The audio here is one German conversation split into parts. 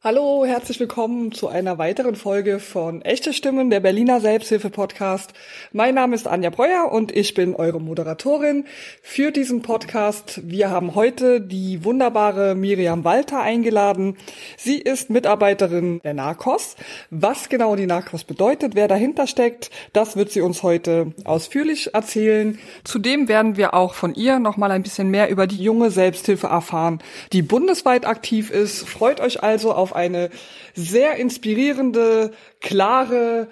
Hallo, herzlich willkommen zu einer weiteren Folge von Echte Stimmen, der Berliner Selbsthilfe Podcast. Mein Name ist Anja Breuer und ich bin eure Moderatorin für diesen Podcast. Wir haben heute die wunderbare Miriam Walter eingeladen. Sie ist Mitarbeiterin der NARCOS. Was genau die NARCOS bedeutet, wer dahinter steckt, das wird sie uns heute ausführlich erzählen. Zudem werden wir auch von ihr noch mal ein bisschen mehr über die junge Selbsthilfe erfahren, die bundesweit aktiv ist. Freut euch also auf auf eine sehr inspirierende, klare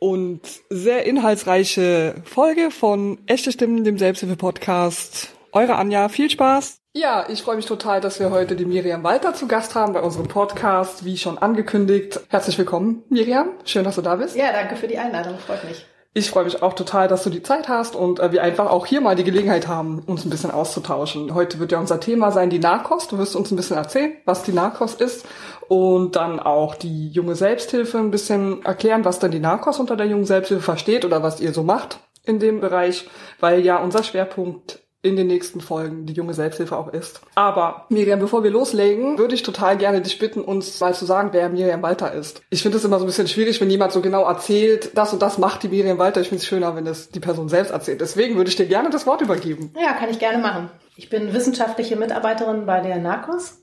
und sehr inhaltsreiche Folge von Echte Stimmen, dem Selbsthilfe-Podcast. Eure Anja, viel Spaß! Ja, ich freue mich total, dass wir heute die Miriam Walter zu Gast haben bei unserem Podcast, wie schon angekündigt. Herzlich willkommen, Miriam. Schön, dass du da bist. Ja, danke für die Einladung. Freut mich. Ich freue mich auch total, dass du die Zeit hast und äh, wir einfach auch hier mal die Gelegenheit haben, uns ein bisschen auszutauschen. Heute wird ja unser Thema sein die Narkos. Du wirst uns ein bisschen erzählen, was die Narkos ist und dann auch die junge Selbsthilfe ein bisschen erklären, was dann die Narkos unter der jungen Selbsthilfe versteht oder was ihr so macht in dem Bereich, weil ja unser Schwerpunkt in den nächsten Folgen die junge Selbsthilfe auch ist. Aber Miriam, bevor wir loslegen, würde ich total gerne dich bitten, uns mal zu sagen, wer Miriam Walter ist. Ich finde es immer so ein bisschen schwierig, wenn jemand so genau erzählt, das und das macht die Miriam Walter. Ich finde es schöner, wenn es die Person selbst erzählt. Deswegen würde ich dir gerne das Wort übergeben. Ja, kann ich gerne machen. Ich bin wissenschaftliche Mitarbeiterin bei der NARCOS.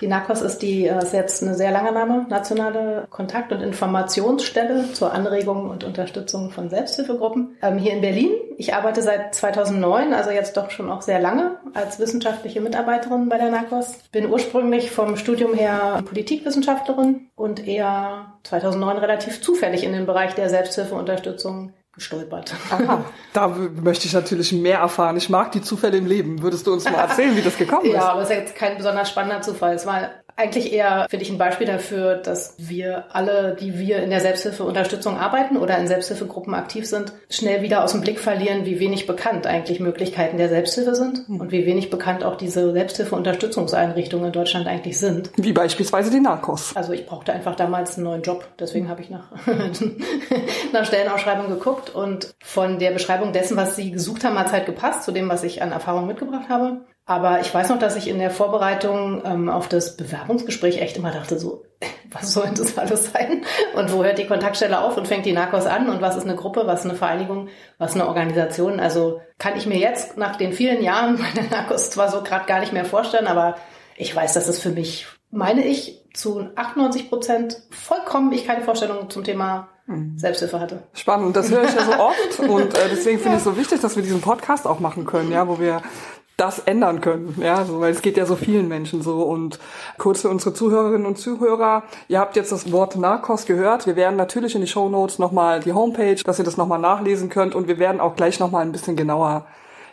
Die NACOS ist die, äh, jetzt eine sehr lange Name, nationale Kontakt- und Informationsstelle zur Anregung und Unterstützung von Selbsthilfegruppen ähm, hier in Berlin. Ich arbeite seit 2009, also jetzt doch schon auch sehr lange, als wissenschaftliche Mitarbeiterin bei der NACOS. Bin ursprünglich vom Studium her Politikwissenschaftlerin und eher 2009 relativ zufällig in den Bereich der Selbsthilfeunterstützung gestolpert. Aha, da möchte ich natürlich mehr erfahren. Ich mag die Zufälle im Leben. Würdest du uns mal erzählen, wie das gekommen ist? Ja, aber es ist jetzt kein besonders spannender Zufall. Es war eigentlich eher, finde ich, ein Beispiel dafür, dass wir alle, die wir in der Selbsthilfeunterstützung arbeiten oder in Selbsthilfegruppen aktiv sind, schnell wieder aus dem Blick verlieren, wie wenig bekannt eigentlich Möglichkeiten der Selbsthilfe sind hm. und wie wenig bekannt auch diese Selbsthilfeunterstützungseinrichtungen in Deutschland eigentlich sind. Wie beispielsweise die Narcos. Also ich brauchte einfach damals einen neuen Job, deswegen habe ich nach, nach Stellenausschreibung geguckt und von der Beschreibung dessen, was sie gesucht haben, hat es halt gepasst zu dem, was ich an Erfahrung mitgebracht habe. Aber ich weiß noch, dass ich in der Vorbereitung ähm, auf das Bewerbungsgespräch echt immer dachte, so, was soll das alles sein? Und wo hört die Kontaktstelle auf und fängt die Narcos an? Und was ist eine Gruppe? Was ist eine Vereinigung? Was ist eine Organisation? Also kann ich mir jetzt nach den vielen Jahren bei der Narcos zwar so gerade gar nicht mehr vorstellen, aber ich weiß, dass es für mich, meine ich, zu 98 Prozent vollkommen ich keine Vorstellung zum Thema hm. Selbsthilfe hatte. Spannend, das höre ich ja so oft und äh, deswegen finde ich es so wichtig, dass wir diesen Podcast auch machen können, ja, wo wir das ändern können, ja, so, weil es geht ja so vielen Menschen so und kurz für unsere Zuhörerinnen und Zuhörer, ihr habt jetzt das Wort Narcos gehört, wir werden natürlich in die Show Notes nochmal die Homepage, dass ihr das nochmal nachlesen könnt und wir werden auch gleich nochmal ein bisschen genauer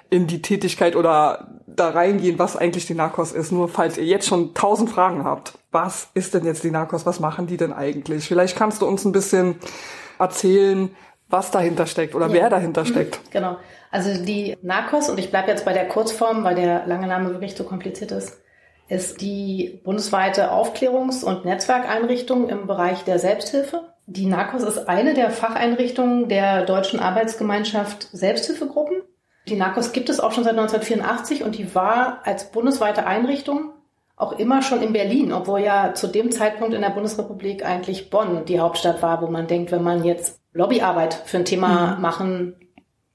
in die Tätigkeit oder da reingehen, was eigentlich die Narcos ist. Nur falls ihr jetzt schon tausend Fragen habt, was ist denn jetzt die Narcos, was machen die denn eigentlich? Vielleicht kannst du uns ein bisschen erzählen, was dahinter steckt oder ja. wer dahinter steckt. Genau. Also die NARCOS, und ich bleibe jetzt bei der Kurzform, weil der lange Name wirklich zu kompliziert ist, ist die bundesweite Aufklärungs- und Netzwerkeinrichtung im Bereich der Selbsthilfe. Die NARCOS ist eine der Facheinrichtungen der Deutschen Arbeitsgemeinschaft Selbsthilfegruppen. Die NARCOS gibt es auch schon seit 1984 und die war als bundesweite Einrichtung auch immer schon in Berlin, obwohl ja zu dem Zeitpunkt in der Bundesrepublik eigentlich Bonn die Hauptstadt war, wo man denkt, wenn man jetzt Lobbyarbeit für ein Thema mhm. machen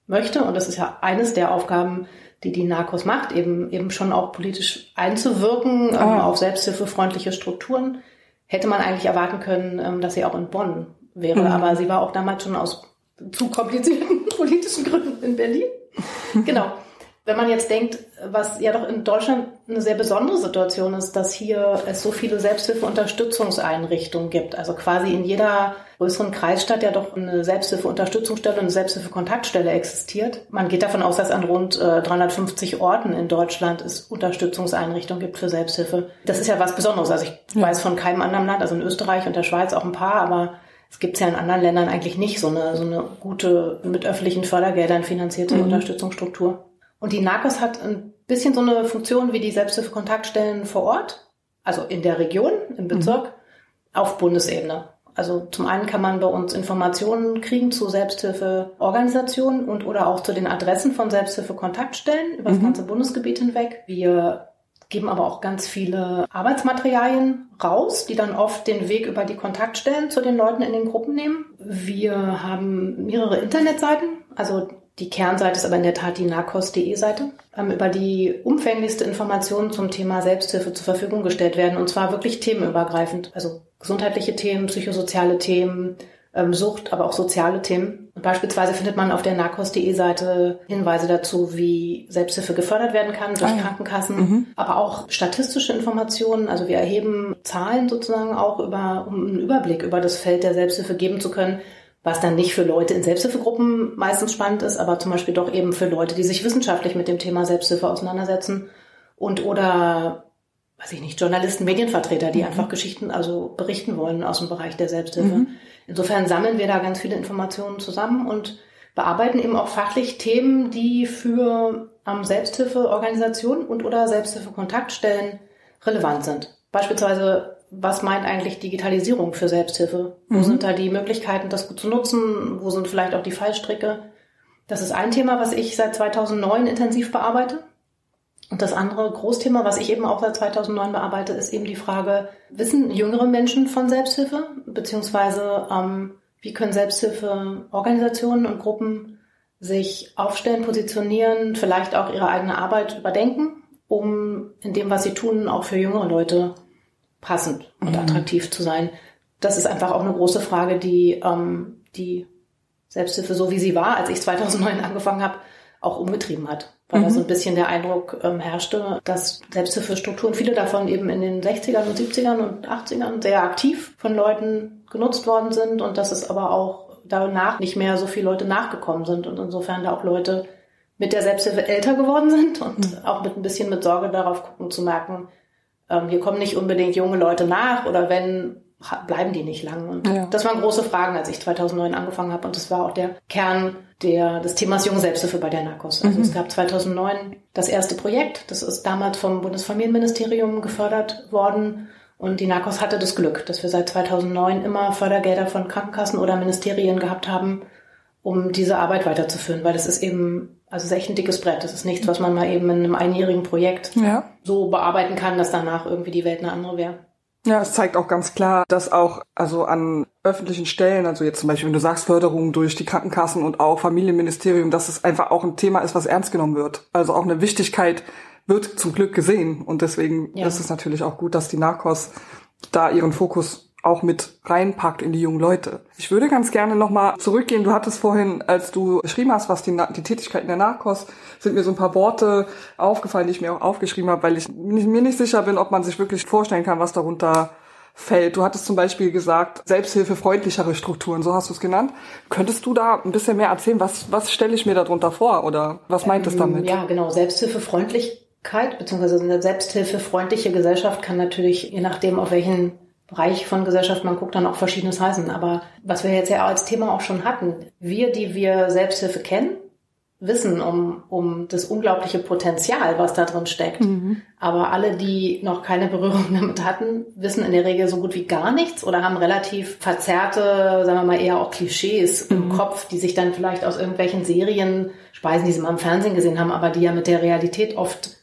möchte, und das ist ja eines der Aufgaben, die die Narcos macht, eben, eben schon auch politisch einzuwirken ähm, ah. ähm, auf selbsthilfefreundliche Strukturen, hätte man eigentlich erwarten können, ähm, dass sie auch in Bonn wäre. Mhm. Aber sie war auch damals schon aus zu komplizierten politischen Gründen in Berlin. genau. Wenn man jetzt denkt, was ja doch in Deutschland eine sehr besondere Situation ist, dass hier es so viele Selbsthilfeunterstützungseinrichtungen gibt. Also quasi in jeder größeren Kreisstadt ja doch eine Selbsthilfeunterstützungsstelle und eine Selbsthilfekontaktstelle existiert. Man geht davon aus, dass an rund äh, 350 Orten in Deutschland es Unterstützungseinrichtungen gibt für Selbsthilfe. Das ist ja was Besonderes. Also ich ja. weiß von keinem anderen Land, also in Österreich und der Schweiz auch ein paar, aber es gibt ja in anderen Ländern eigentlich nicht so eine, so eine gute, mit öffentlichen Fördergeldern finanzierte mhm. Unterstützungsstruktur. Und die NACOS hat ein bisschen so eine Funktion wie die Selbsthilfekontaktstellen vor Ort, also in der Region, im Bezirk, mhm. auf Bundesebene. Also zum einen kann man bei uns Informationen kriegen zu Selbsthilfeorganisationen und oder auch zu den Adressen von Selbsthilfekontaktstellen über das mhm. ganze Bundesgebiet hinweg. Wir geben aber auch ganz viele Arbeitsmaterialien raus, die dann oft den Weg über die Kontaktstellen zu den Leuten in den Gruppen nehmen. Wir haben mehrere Internetseiten, also die Kernseite ist aber in der Tat die narcos.de Seite, ähm, über die umfänglichste Informationen zum Thema Selbsthilfe zur Verfügung gestellt werden und zwar wirklich themenübergreifend, also gesundheitliche Themen, psychosoziale Themen, ähm, Sucht, aber auch soziale Themen. Beispielsweise findet man auf der narcos.de Seite Hinweise dazu, wie Selbsthilfe gefördert werden kann durch ah, ja. Krankenkassen, mhm. aber auch statistische Informationen. Also wir erheben Zahlen sozusagen auch über, um einen Überblick über das Feld der Selbsthilfe geben zu können, was dann nicht für Leute in Selbsthilfegruppen meistens spannend ist, aber zum Beispiel doch eben für Leute, die sich wissenschaftlich mit dem Thema Selbsthilfe auseinandersetzen und oder weiß ich nicht, Journalisten, Medienvertreter, die mhm. einfach Geschichten, also berichten wollen aus dem Bereich der Selbsthilfe. Mhm. Insofern sammeln wir da ganz viele Informationen zusammen und bearbeiten eben auch fachlich Themen, die für ähm, Selbsthilfeorganisationen und oder Selbsthilfekontaktstellen relevant sind. Beispielsweise, was meint eigentlich Digitalisierung für Selbsthilfe? Mhm. Wo sind da die Möglichkeiten, das gut zu nutzen? Wo sind vielleicht auch die Fallstricke? Das ist ein Thema, was ich seit 2009 intensiv bearbeite. Und das andere Großthema, was ich eben auch seit 2009 bearbeite, ist eben die Frage, wissen jüngere Menschen von Selbsthilfe? Beziehungsweise, ähm, wie können Selbsthilfeorganisationen und Gruppen sich aufstellen, positionieren, vielleicht auch ihre eigene Arbeit überdenken, um in dem, was sie tun, auch für jüngere Leute passend und mhm. attraktiv zu sein? Das ist einfach auch eine große Frage, die ähm, die Selbsthilfe, so wie sie war, als ich 2009 angefangen habe, auch umgetrieben hat weil mhm. da so ein bisschen der Eindruck ähm, herrschte, dass Selbsthilfestrukturen, viele davon eben in den 60ern und 70ern und 80ern sehr aktiv von Leuten genutzt worden sind und dass es aber auch danach nicht mehr so viele Leute nachgekommen sind und insofern da auch Leute mit der Selbsthilfe älter geworden sind und mhm. auch mit ein bisschen mit Sorge darauf gucken zu merken, ähm, hier kommen nicht unbedingt junge Leute nach oder wenn bleiben die nicht lang. Und ja. das waren große Fragen, als ich 2009 angefangen habe. Und das war auch der Kern der, des Themas Junge Selbsthilfe bei der NARCOS. Also mhm. es gab 2009 das erste Projekt. Das ist damals vom Bundesfamilienministerium gefördert worden. Und die NARCOS hatte das Glück, dass wir seit 2009 immer Fördergelder von Krankenkassen oder Ministerien gehabt haben, um diese Arbeit weiterzuführen. Weil das ist eben, also es ist echt ein dickes Brett. Das ist nichts, was man mal eben in einem einjährigen Projekt ja. So bearbeiten kann, dass danach irgendwie die Welt eine andere wäre. Ja, es zeigt auch ganz klar, dass auch also an öffentlichen Stellen, also jetzt zum Beispiel, wenn du sagst Förderung durch die Krankenkassen und auch Familienministerium, dass es einfach auch ein Thema ist, was ernst genommen wird. Also auch eine Wichtigkeit wird zum Glück gesehen und deswegen ja. ist es natürlich auch gut, dass die Narcos da ihren Fokus auch mit reinpackt in die jungen Leute. Ich würde ganz gerne nochmal zurückgehen. Du hattest vorhin, als du geschrieben hast, was die, die Tätigkeiten der Narcos, sind mir so ein paar Worte aufgefallen, die ich mir auch aufgeschrieben habe, weil ich mir nicht sicher bin, ob man sich wirklich vorstellen kann, was darunter fällt. Du hattest zum Beispiel gesagt, selbsthilfefreundlichere Strukturen, so hast du es genannt. Könntest du da ein bisschen mehr erzählen? Was, was stelle ich mir darunter vor oder was meint es ähm, damit? Ja, genau. Selbsthilfefreundlichkeit beziehungsweise eine selbsthilfefreundliche Gesellschaft kann natürlich, je nachdem, auf welchen Bereich von Gesellschaft, man guckt dann auch verschiedenes heißen. Aber was wir jetzt ja als Thema auch schon hatten, wir, die wir Selbsthilfe kennen, wissen um, um das unglaubliche Potenzial, was da drin steckt. Mhm. Aber alle, die noch keine Berührung damit hatten, wissen in der Regel so gut wie gar nichts oder haben relativ verzerrte, sagen wir mal eher auch Klischees mhm. im Kopf, die sich dann vielleicht aus irgendwelchen Serien speisen, die sie mal im Fernsehen gesehen haben, aber die ja mit der Realität oft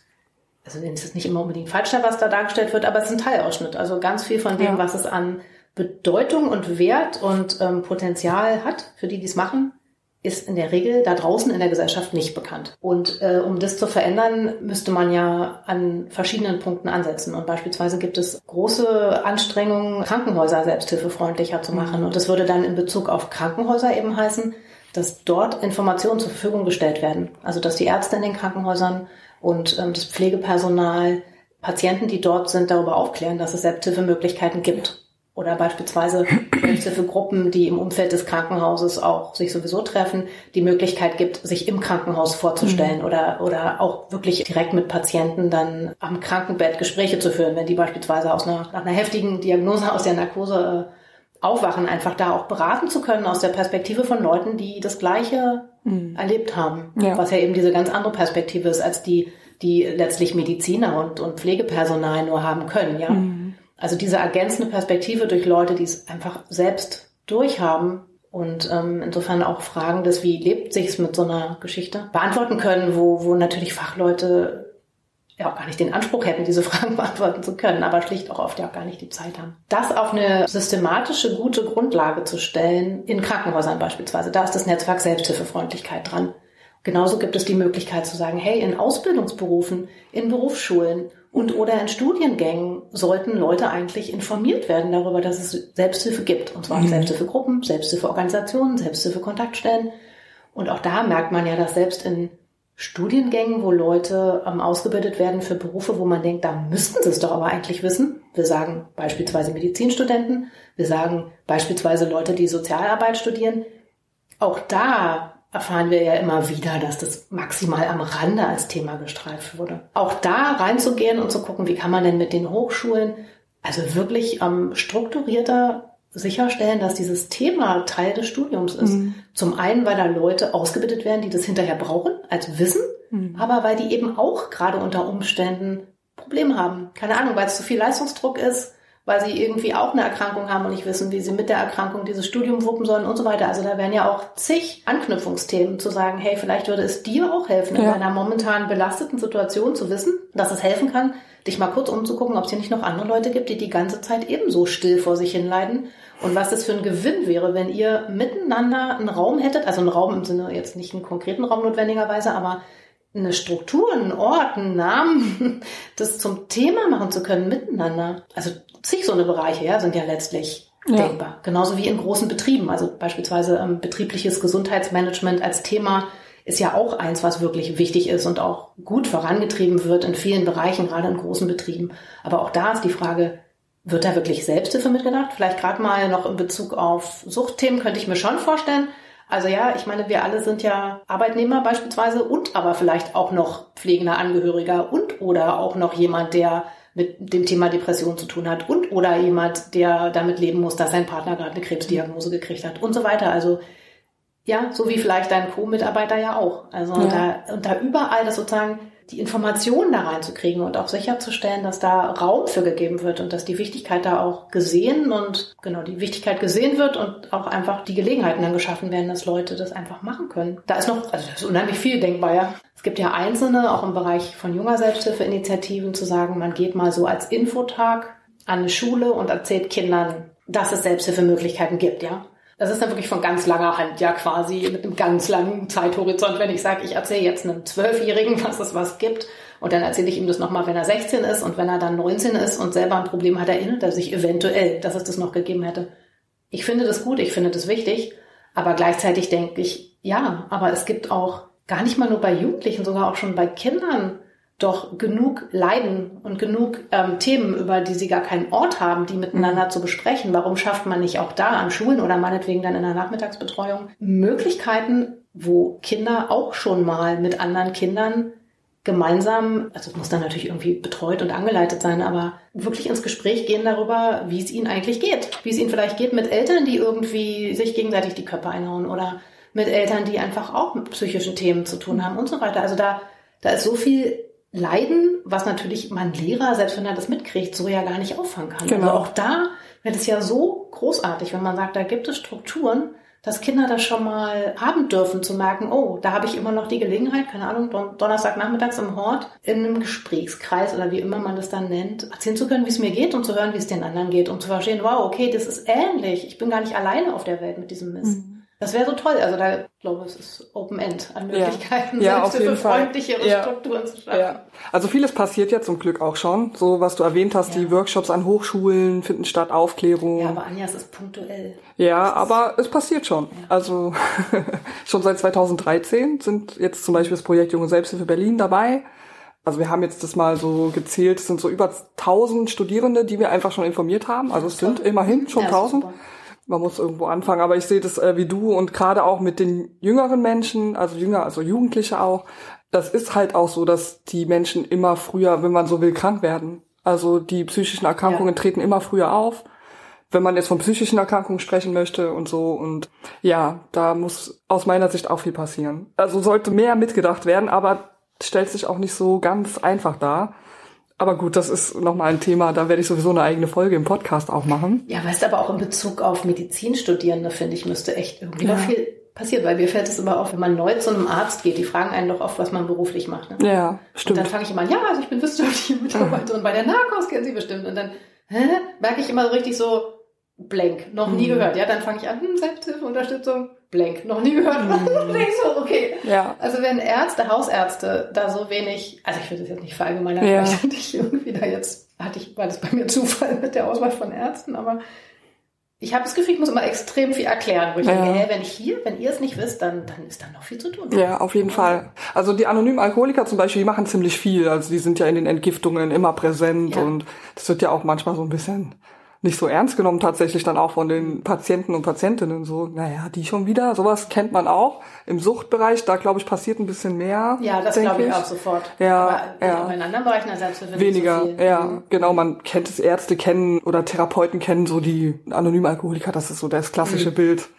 also es ist nicht immer unbedingt falsch, was da dargestellt wird, aber es ist ein Teilausschnitt. Also ganz viel von dem, ja. was es an Bedeutung und Wert und ähm, Potenzial hat, für die, die es machen, ist in der Regel da draußen in der Gesellschaft nicht bekannt. Und äh, um das zu verändern, müsste man ja an verschiedenen Punkten ansetzen. Und beispielsweise gibt es große Anstrengungen, Krankenhäuser selbsthilfefreundlicher zu machen. Mhm. Und das würde dann in Bezug auf Krankenhäuser eben heißen, dass dort Informationen zur Verfügung gestellt werden. Also dass die Ärzte in den Krankenhäusern und ähm, das Pflegepersonal Patienten, die dort sind, darüber aufklären, dass es Selbsthilfemöglichkeiten gibt. Oder beispielsweise Selbsthilfegruppen, die im Umfeld des Krankenhauses auch sich sowieso treffen, die Möglichkeit gibt, sich im Krankenhaus vorzustellen mhm. oder, oder auch wirklich direkt mit Patienten dann am Krankenbett Gespräche zu führen, wenn die beispielsweise aus einer, nach einer heftigen Diagnose aus der Narkose äh, aufwachen, einfach da auch beraten zu können aus der Perspektive von Leuten, die das Gleiche mhm. erlebt haben. Ja. Was ja eben diese ganz andere Perspektive ist, als die, die letztlich Mediziner und, und Pflegepersonal nur haben können, ja. Mhm. Also diese ergänzende Perspektive durch Leute, die es einfach selbst durchhaben und ähm, insofern auch Fragen des, wie lebt sich's mit so einer Geschichte, beantworten können, wo, wo natürlich Fachleute ja auch gar nicht den Anspruch hätten, diese Fragen beantworten zu können, aber schlicht auch oft ja auch gar nicht die Zeit haben. Das auf eine systematische, gute Grundlage zu stellen, in Krankenhäusern beispielsweise, da ist das Netzwerk Selbsthilfefreundlichkeit dran. Genauso gibt es die Möglichkeit zu sagen, hey, in Ausbildungsberufen, in Berufsschulen und oder in Studiengängen sollten Leute eigentlich informiert werden darüber, dass es Selbsthilfe gibt. Und zwar mhm. Selbsthilfegruppen, Selbsthilfeorganisationen, Selbsthilfekontaktstellen. Und auch da merkt man ja, dass selbst in Studiengängen, wo Leute ähm, ausgebildet werden für Berufe, wo man denkt, da müssten sie es doch aber eigentlich wissen. Wir sagen beispielsweise Medizinstudenten, wir sagen beispielsweise Leute, die Sozialarbeit studieren. Auch da erfahren wir ja immer wieder, dass das maximal am Rande als Thema gestreift wurde. Auch da reinzugehen und zu gucken, wie kann man denn mit den Hochschulen also wirklich ähm, strukturierter sicherstellen, dass dieses Thema Teil des Studiums ist. Mhm. Zum einen, weil da Leute ausgebildet werden, die das hinterher brauchen, als Wissen, mhm. aber weil die eben auch gerade unter Umständen Probleme haben. Keine Ahnung, weil es zu viel Leistungsdruck ist, weil sie irgendwie auch eine Erkrankung haben und nicht wissen, wie sie mit der Erkrankung dieses Studium wuppen sollen und so weiter. Also da wären ja auch zig Anknüpfungsthemen zu sagen, hey, vielleicht würde es dir auch helfen, in ja. deiner momentan belasteten Situation zu wissen, dass es helfen kann, dich mal kurz umzugucken, ob es hier nicht noch andere Leute gibt, die die ganze Zeit ebenso still vor sich hinleiden und was das für ein Gewinn wäre, wenn ihr miteinander einen Raum hättet, also einen Raum im Sinne jetzt nicht einen konkreten Raum notwendigerweise, aber eine Struktur, einen Ort, einen Namen, das zum Thema machen zu können miteinander. Also zig so eine Bereiche, ja, sind ja letztlich ja. denkbar. Genauso wie in großen Betrieben. Also beispielsweise ähm, betriebliches Gesundheitsmanagement als Thema ist ja auch eins, was wirklich wichtig ist und auch gut vorangetrieben wird in vielen Bereichen, gerade in großen Betrieben. Aber auch da ist die Frage, wird da wirklich Selbsthilfe mitgedacht? Vielleicht gerade mal noch in Bezug auf Suchtthemen könnte ich mir schon vorstellen. Also ja, ich meine, wir alle sind ja Arbeitnehmer beispielsweise und aber vielleicht auch noch pflegender Angehöriger und oder auch noch jemand, der mit dem Thema Depression zu tun hat und oder jemand, der damit leben muss, dass sein Partner gerade eine Krebsdiagnose gekriegt hat und so weiter. Also ja, so wie vielleicht dein Co-Mitarbeiter ja auch. Also ja. da, und da überall das sozusagen die Informationen da reinzukriegen und auch sicherzustellen, dass da Raum für gegeben wird und dass die Wichtigkeit da auch gesehen und genau die Wichtigkeit gesehen wird und auch einfach die Gelegenheiten dann geschaffen werden, dass Leute das einfach machen können. Da ist noch, also das ist unheimlich viel denkbar, ja. Es gibt ja Einzelne, auch im Bereich von junger Selbsthilfeinitiativen, zu sagen, man geht mal so als Infotag an eine Schule und erzählt Kindern, dass es Selbsthilfemöglichkeiten gibt, ja. Das ist dann wirklich von ganz langer Hand, ja quasi mit einem ganz langen Zeithorizont, wenn ich sage, ich erzähle jetzt einem Zwölfjährigen, was es was gibt. Und dann erzähle ich ihm das nochmal, wenn er 16 ist und wenn er dann 19 ist und selber ein Problem hat, erinnert er sich eventuell, dass es das noch gegeben hätte. Ich finde das gut, ich finde das wichtig, aber gleichzeitig denke ich, ja, aber es gibt auch gar nicht mal nur bei Jugendlichen, sogar auch schon bei Kindern doch genug Leiden und genug ähm, Themen, über die sie gar keinen Ort haben, die miteinander mhm. zu besprechen. Warum schafft man nicht auch da an Schulen oder meinetwegen dann in der Nachmittagsbetreuung Möglichkeiten, wo Kinder auch schon mal mit anderen Kindern gemeinsam, also es muss dann natürlich irgendwie betreut und angeleitet sein, aber wirklich ins Gespräch gehen darüber, wie es ihnen eigentlich geht. Wie es ihnen vielleicht geht mit Eltern, die irgendwie sich gegenseitig die Köpfe einhauen oder mit Eltern, die einfach auch mit psychischen Themen zu tun haben und so weiter. Also da, da ist so viel Leiden, was natürlich mein Lehrer, selbst wenn er das mitkriegt, so ja gar nicht auffangen kann. Genau. Also auch da wäre es ja so großartig, wenn man sagt, da gibt es Strukturen, dass Kinder das schon mal haben dürfen, zu merken, oh, da habe ich immer noch die Gelegenheit, keine Ahnung, Donnerstagnachmittags im Hort, in einem Gesprächskreis oder wie immer man das dann nennt, erzählen zu können, wie es mir geht und zu hören, wie es den anderen geht und zu verstehen, wow, okay, das ist ähnlich. Ich bin gar nicht alleine auf der Welt mit diesem Mist. Mhm. Das wäre so toll. Also da glaube ich, es ist Open End an Möglichkeiten, ja, ja jeden freundlichere ja. Strukturen zu schaffen. Ja. Also vieles passiert ja zum Glück auch schon. So was du erwähnt hast, ja. die Workshops an Hochschulen finden statt, Aufklärung. Ja, aber Anja, es ist punktuell. Ja, aber es passiert schon. Also schon seit 2013 sind jetzt zum Beispiel das Projekt Junge Selbsthilfe Berlin dabei. Also wir haben jetzt das mal so gezählt, es sind so über 1000 Studierende, die wir einfach schon informiert haben. Also es sind immerhin schon 1000. Super man muss irgendwo anfangen. Aber ich sehe das äh, wie du und gerade auch mit den jüngeren Menschen, also jünger, also Jugendliche auch. Das ist halt auch so, dass die Menschen immer früher, wenn man so will, krank werden. Also die psychischen Erkrankungen ja. treten immer früher auf, wenn man jetzt von psychischen Erkrankungen sprechen möchte und so. Und ja, da muss aus meiner Sicht auch viel passieren. Also sollte mehr mitgedacht werden, aber stellt sich auch nicht so ganz einfach dar. Aber gut, das ist nochmal ein Thema, da werde ich sowieso eine eigene Folge im Podcast auch machen. Ja, weißt aber auch in Bezug auf Medizinstudierende, finde ich, müsste echt irgendwie ja. noch viel passiert, weil mir fällt es immer auf, wenn man neu zu einem Arzt geht, die fragen einen doch oft, was man beruflich macht. Ne? Ja, stimmt. Und dann fange ich immer an, ja, also ich bin wissenschaftliche Mitarbeiterin bei der Narcos, kennen Sie bestimmt. Und dann hä, merke ich immer so richtig so, blank, noch nie mhm. gehört. Ja, dann fange ich an, hm, Selbsthilfeunterstützung, blank, noch nie gehört. Mhm. so, okay. Ja. Also wenn Ärzte, Hausärzte da so wenig, also ich würde das jetzt nicht verallgemeinern, ja. vielleicht hatte ich irgendwie da jetzt, hatte ich, war das bei mir Zufall mit der Auswahl von Ärzten, aber ich habe das Gefühl, ich muss immer extrem viel erklären, wo ich ja. denke, hey, wenn ich hier, wenn ihr es nicht wisst, dann, dann ist da noch viel zu tun. Ja, auf jeden Fall. Also die anonymen Alkoholiker zum Beispiel, die machen ziemlich viel. Also die sind ja in den Entgiftungen immer präsent ja. und das wird ja auch manchmal so ein bisschen nicht so ernst genommen tatsächlich dann auch von den Patienten und Patientinnen so, naja, die schon wieder, sowas kennt man auch. Im Suchtbereich, da glaube ich, passiert ein bisschen mehr. Ja, das glaube ich, ich, auch sofort. Ja, Aber ja. in anderen Bereichen als Selbsthilfe Weniger, so ja, mhm. genau, man kennt es, Ärzte kennen oder Therapeuten kennen so die anonymen Alkoholiker, das ist so das klassische mhm. Bild.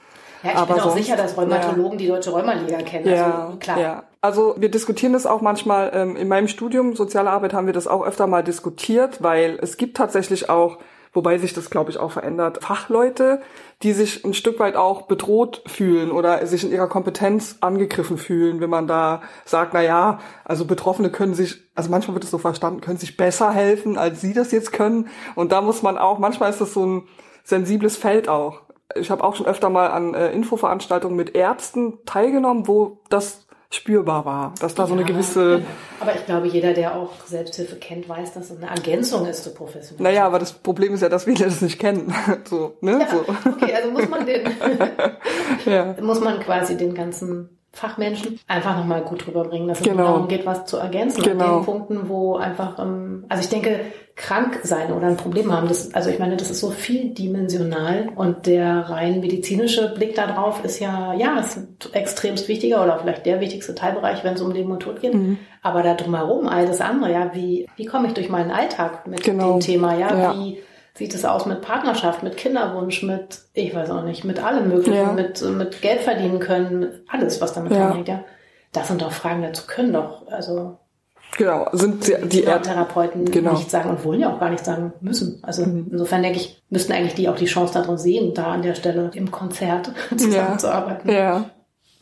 Ja, ich Aber bin auch sonst, sicher, dass Rheumatologen ja. die Deutsche Rheumaliga kennen. Ja, also, klar. Ja. Also wir diskutieren das auch manchmal. Ähm, in meinem Studium Soziale Arbeit haben wir das auch öfter mal diskutiert, weil es gibt tatsächlich auch wobei sich das, glaube ich, auch verändert. Fachleute, die sich ein Stück weit auch bedroht fühlen oder sich in ihrer Kompetenz angegriffen fühlen, wenn man da sagt, na ja, also Betroffene können sich, also manchmal wird es so verstanden, können sich besser helfen, als sie das jetzt können. Und da muss man auch, manchmal ist das so ein sensibles Feld auch. Ich habe auch schon öfter mal an äh, Infoveranstaltungen mit Ärzten teilgenommen, wo das spürbar war, dass da ja, so eine gewisse. Aber ich glaube, jeder, der auch Selbsthilfe kennt, weiß, dass es eine Ergänzung ist zu professionell. Naja, aber das Problem ist ja, dass viele das nicht kennen. so, ne? Ja, so. Okay, also muss man den, ja. muss man quasi den ganzen Fachmenschen einfach nochmal gut rüberbringen, dass es genau. darum geht, was zu ergänzen genau. an den Punkten, wo einfach, ähm, also ich denke, krank sein oder ein Problem haben, das, also ich meine, das ist so vieldimensional und der rein medizinische Blick darauf ist ja, ja, ist ein extremst wichtiger oder vielleicht der wichtigste Teilbereich, wenn es um Leben und Tod geht. Mhm. Aber da drumherum all das andere, ja, wie, wie komme ich durch meinen Alltag mit genau. dem Thema, ja, ja. wie sieht es aus mit Partnerschaft, mit Kinderwunsch, mit, ich weiß auch nicht, mit allem möglichen, ja. mit, mit Geld verdienen können, alles, was damit ja. hängt, ja. Das sind doch Fragen, dazu können doch, also. Genau, sind die, die Therapeuten genau. nicht sagen und wollen ja auch gar nicht sagen müssen. Also mhm. insofern denke ich, müssten eigentlich die auch die Chance darin sehen, da an der Stelle im Konzert zusammenzuarbeiten. Ja. ja.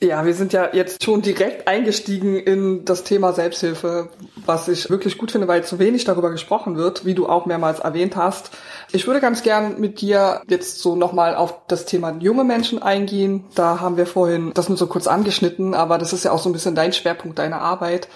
Ja, wir sind ja jetzt schon direkt eingestiegen in das Thema Selbsthilfe, was ich wirklich gut finde, weil zu wenig darüber gesprochen wird, wie du auch mehrmals erwähnt hast. Ich würde ganz gern mit dir jetzt so nochmal auf das Thema junge Menschen eingehen. Da haben wir vorhin das nur so kurz angeschnitten, aber das ist ja auch so ein bisschen dein Schwerpunkt deiner Arbeit.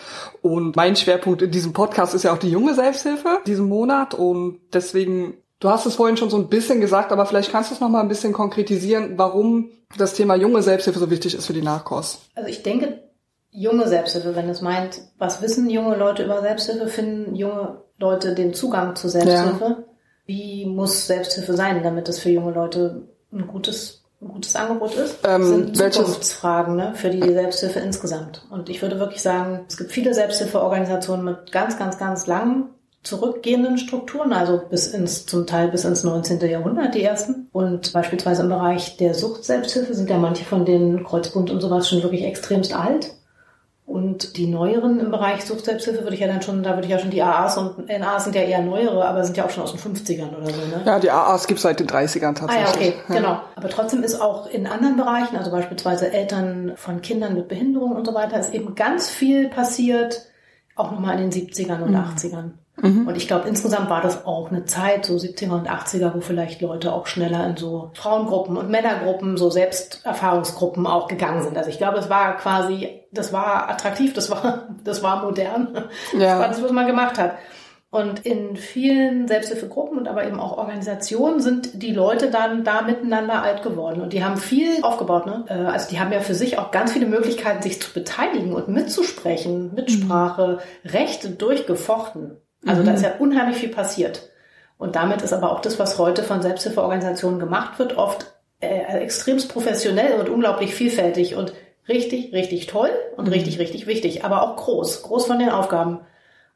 Und mein Schwerpunkt in diesem Podcast ist ja auch die junge Selbsthilfe diesen Monat. Und deswegen Du hast es vorhin schon so ein bisschen gesagt, aber vielleicht kannst du es noch mal ein bisschen konkretisieren, warum das Thema junge Selbsthilfe so wichtig ist für die Nachkurs. Also ich denke, junge Selbsthilfe, wenn es meint, was wissen junge Leute über Selbsthilfe, finden junge Leute den Zugang zu Selbsthilfe. Ja. Wie muss Selbsthilfe sein, damit es für junge Leute ein gutes, ein gutes Angebot ist? Ähm, sind Zukunftsfragen ne, für die Selbsthilfe insgesamt. Und ich würde wirklich sagen, es gibt viele Selbsthilfeorganisationen mit ganz, ganz, ganz langen zurückgehenden Strukturen, also bis ins, zum Teil bis ins 19. Jahrhundert, die ersten. Und beispielsweise im Bereich der Sucht-Selbsthilfe sind ja manche von den Kreuzbund und sowas schon wirklich extremst alt. Und die neueren im Bereich Sucht-Selbsthilfe würde ich ja dann schon, da würde ich ja schon die AAs und NAs sind ja eher neuere, aber sind ja auch schon aus den 50ern oder so, ne? Ja, die AAs gibt es seit den 30ern tatsächlich. Ah ja, okay, ja. genau. Aber trotzdem ist auch in anderen Bereichen, also beispielsweise Eltern von Kindern mit Behinderung und so weiter, ist eben ganz viel passiert, auch nochmal in den 70ern und mhm. 80ern. Mhm. Und ich glaube, insgesamt war das auch eine Zeit, so 70er und 80er, wo vielleicht Leute auch schneller in so Frauengruppen und Männergruppen, so Selbsterfahrungsgruppen auch gegangen sind. Also ich glaube, es war quasi, das war attraktiv, das war, das war modern. Ja. Das war das, was man gemacht hat. Und in vielen Selbsthilfegruppen und aber eben auch Organisationen sind die Leute dann da miteinander alt geworden. Und die haben viel aufgebaut. Ne? Äh, also die haben ja für sich auch ganz viele Möglichkeiten, sich zu beteiligen und mitzusprechen, Mitsprache, mhm. Rechte durchgefochten. Also mhm. da ist ja unheimlich viel passiert. Und damit ist aber auch das, was heute von Selbsthilfeorganisationen gemacht wird, oft äh, extremst professionell und unglaublich vielfältig und richtig, richtig toll und mhm. richtig, richtig wichtig, aber auch groß, groß von den Aufgaben.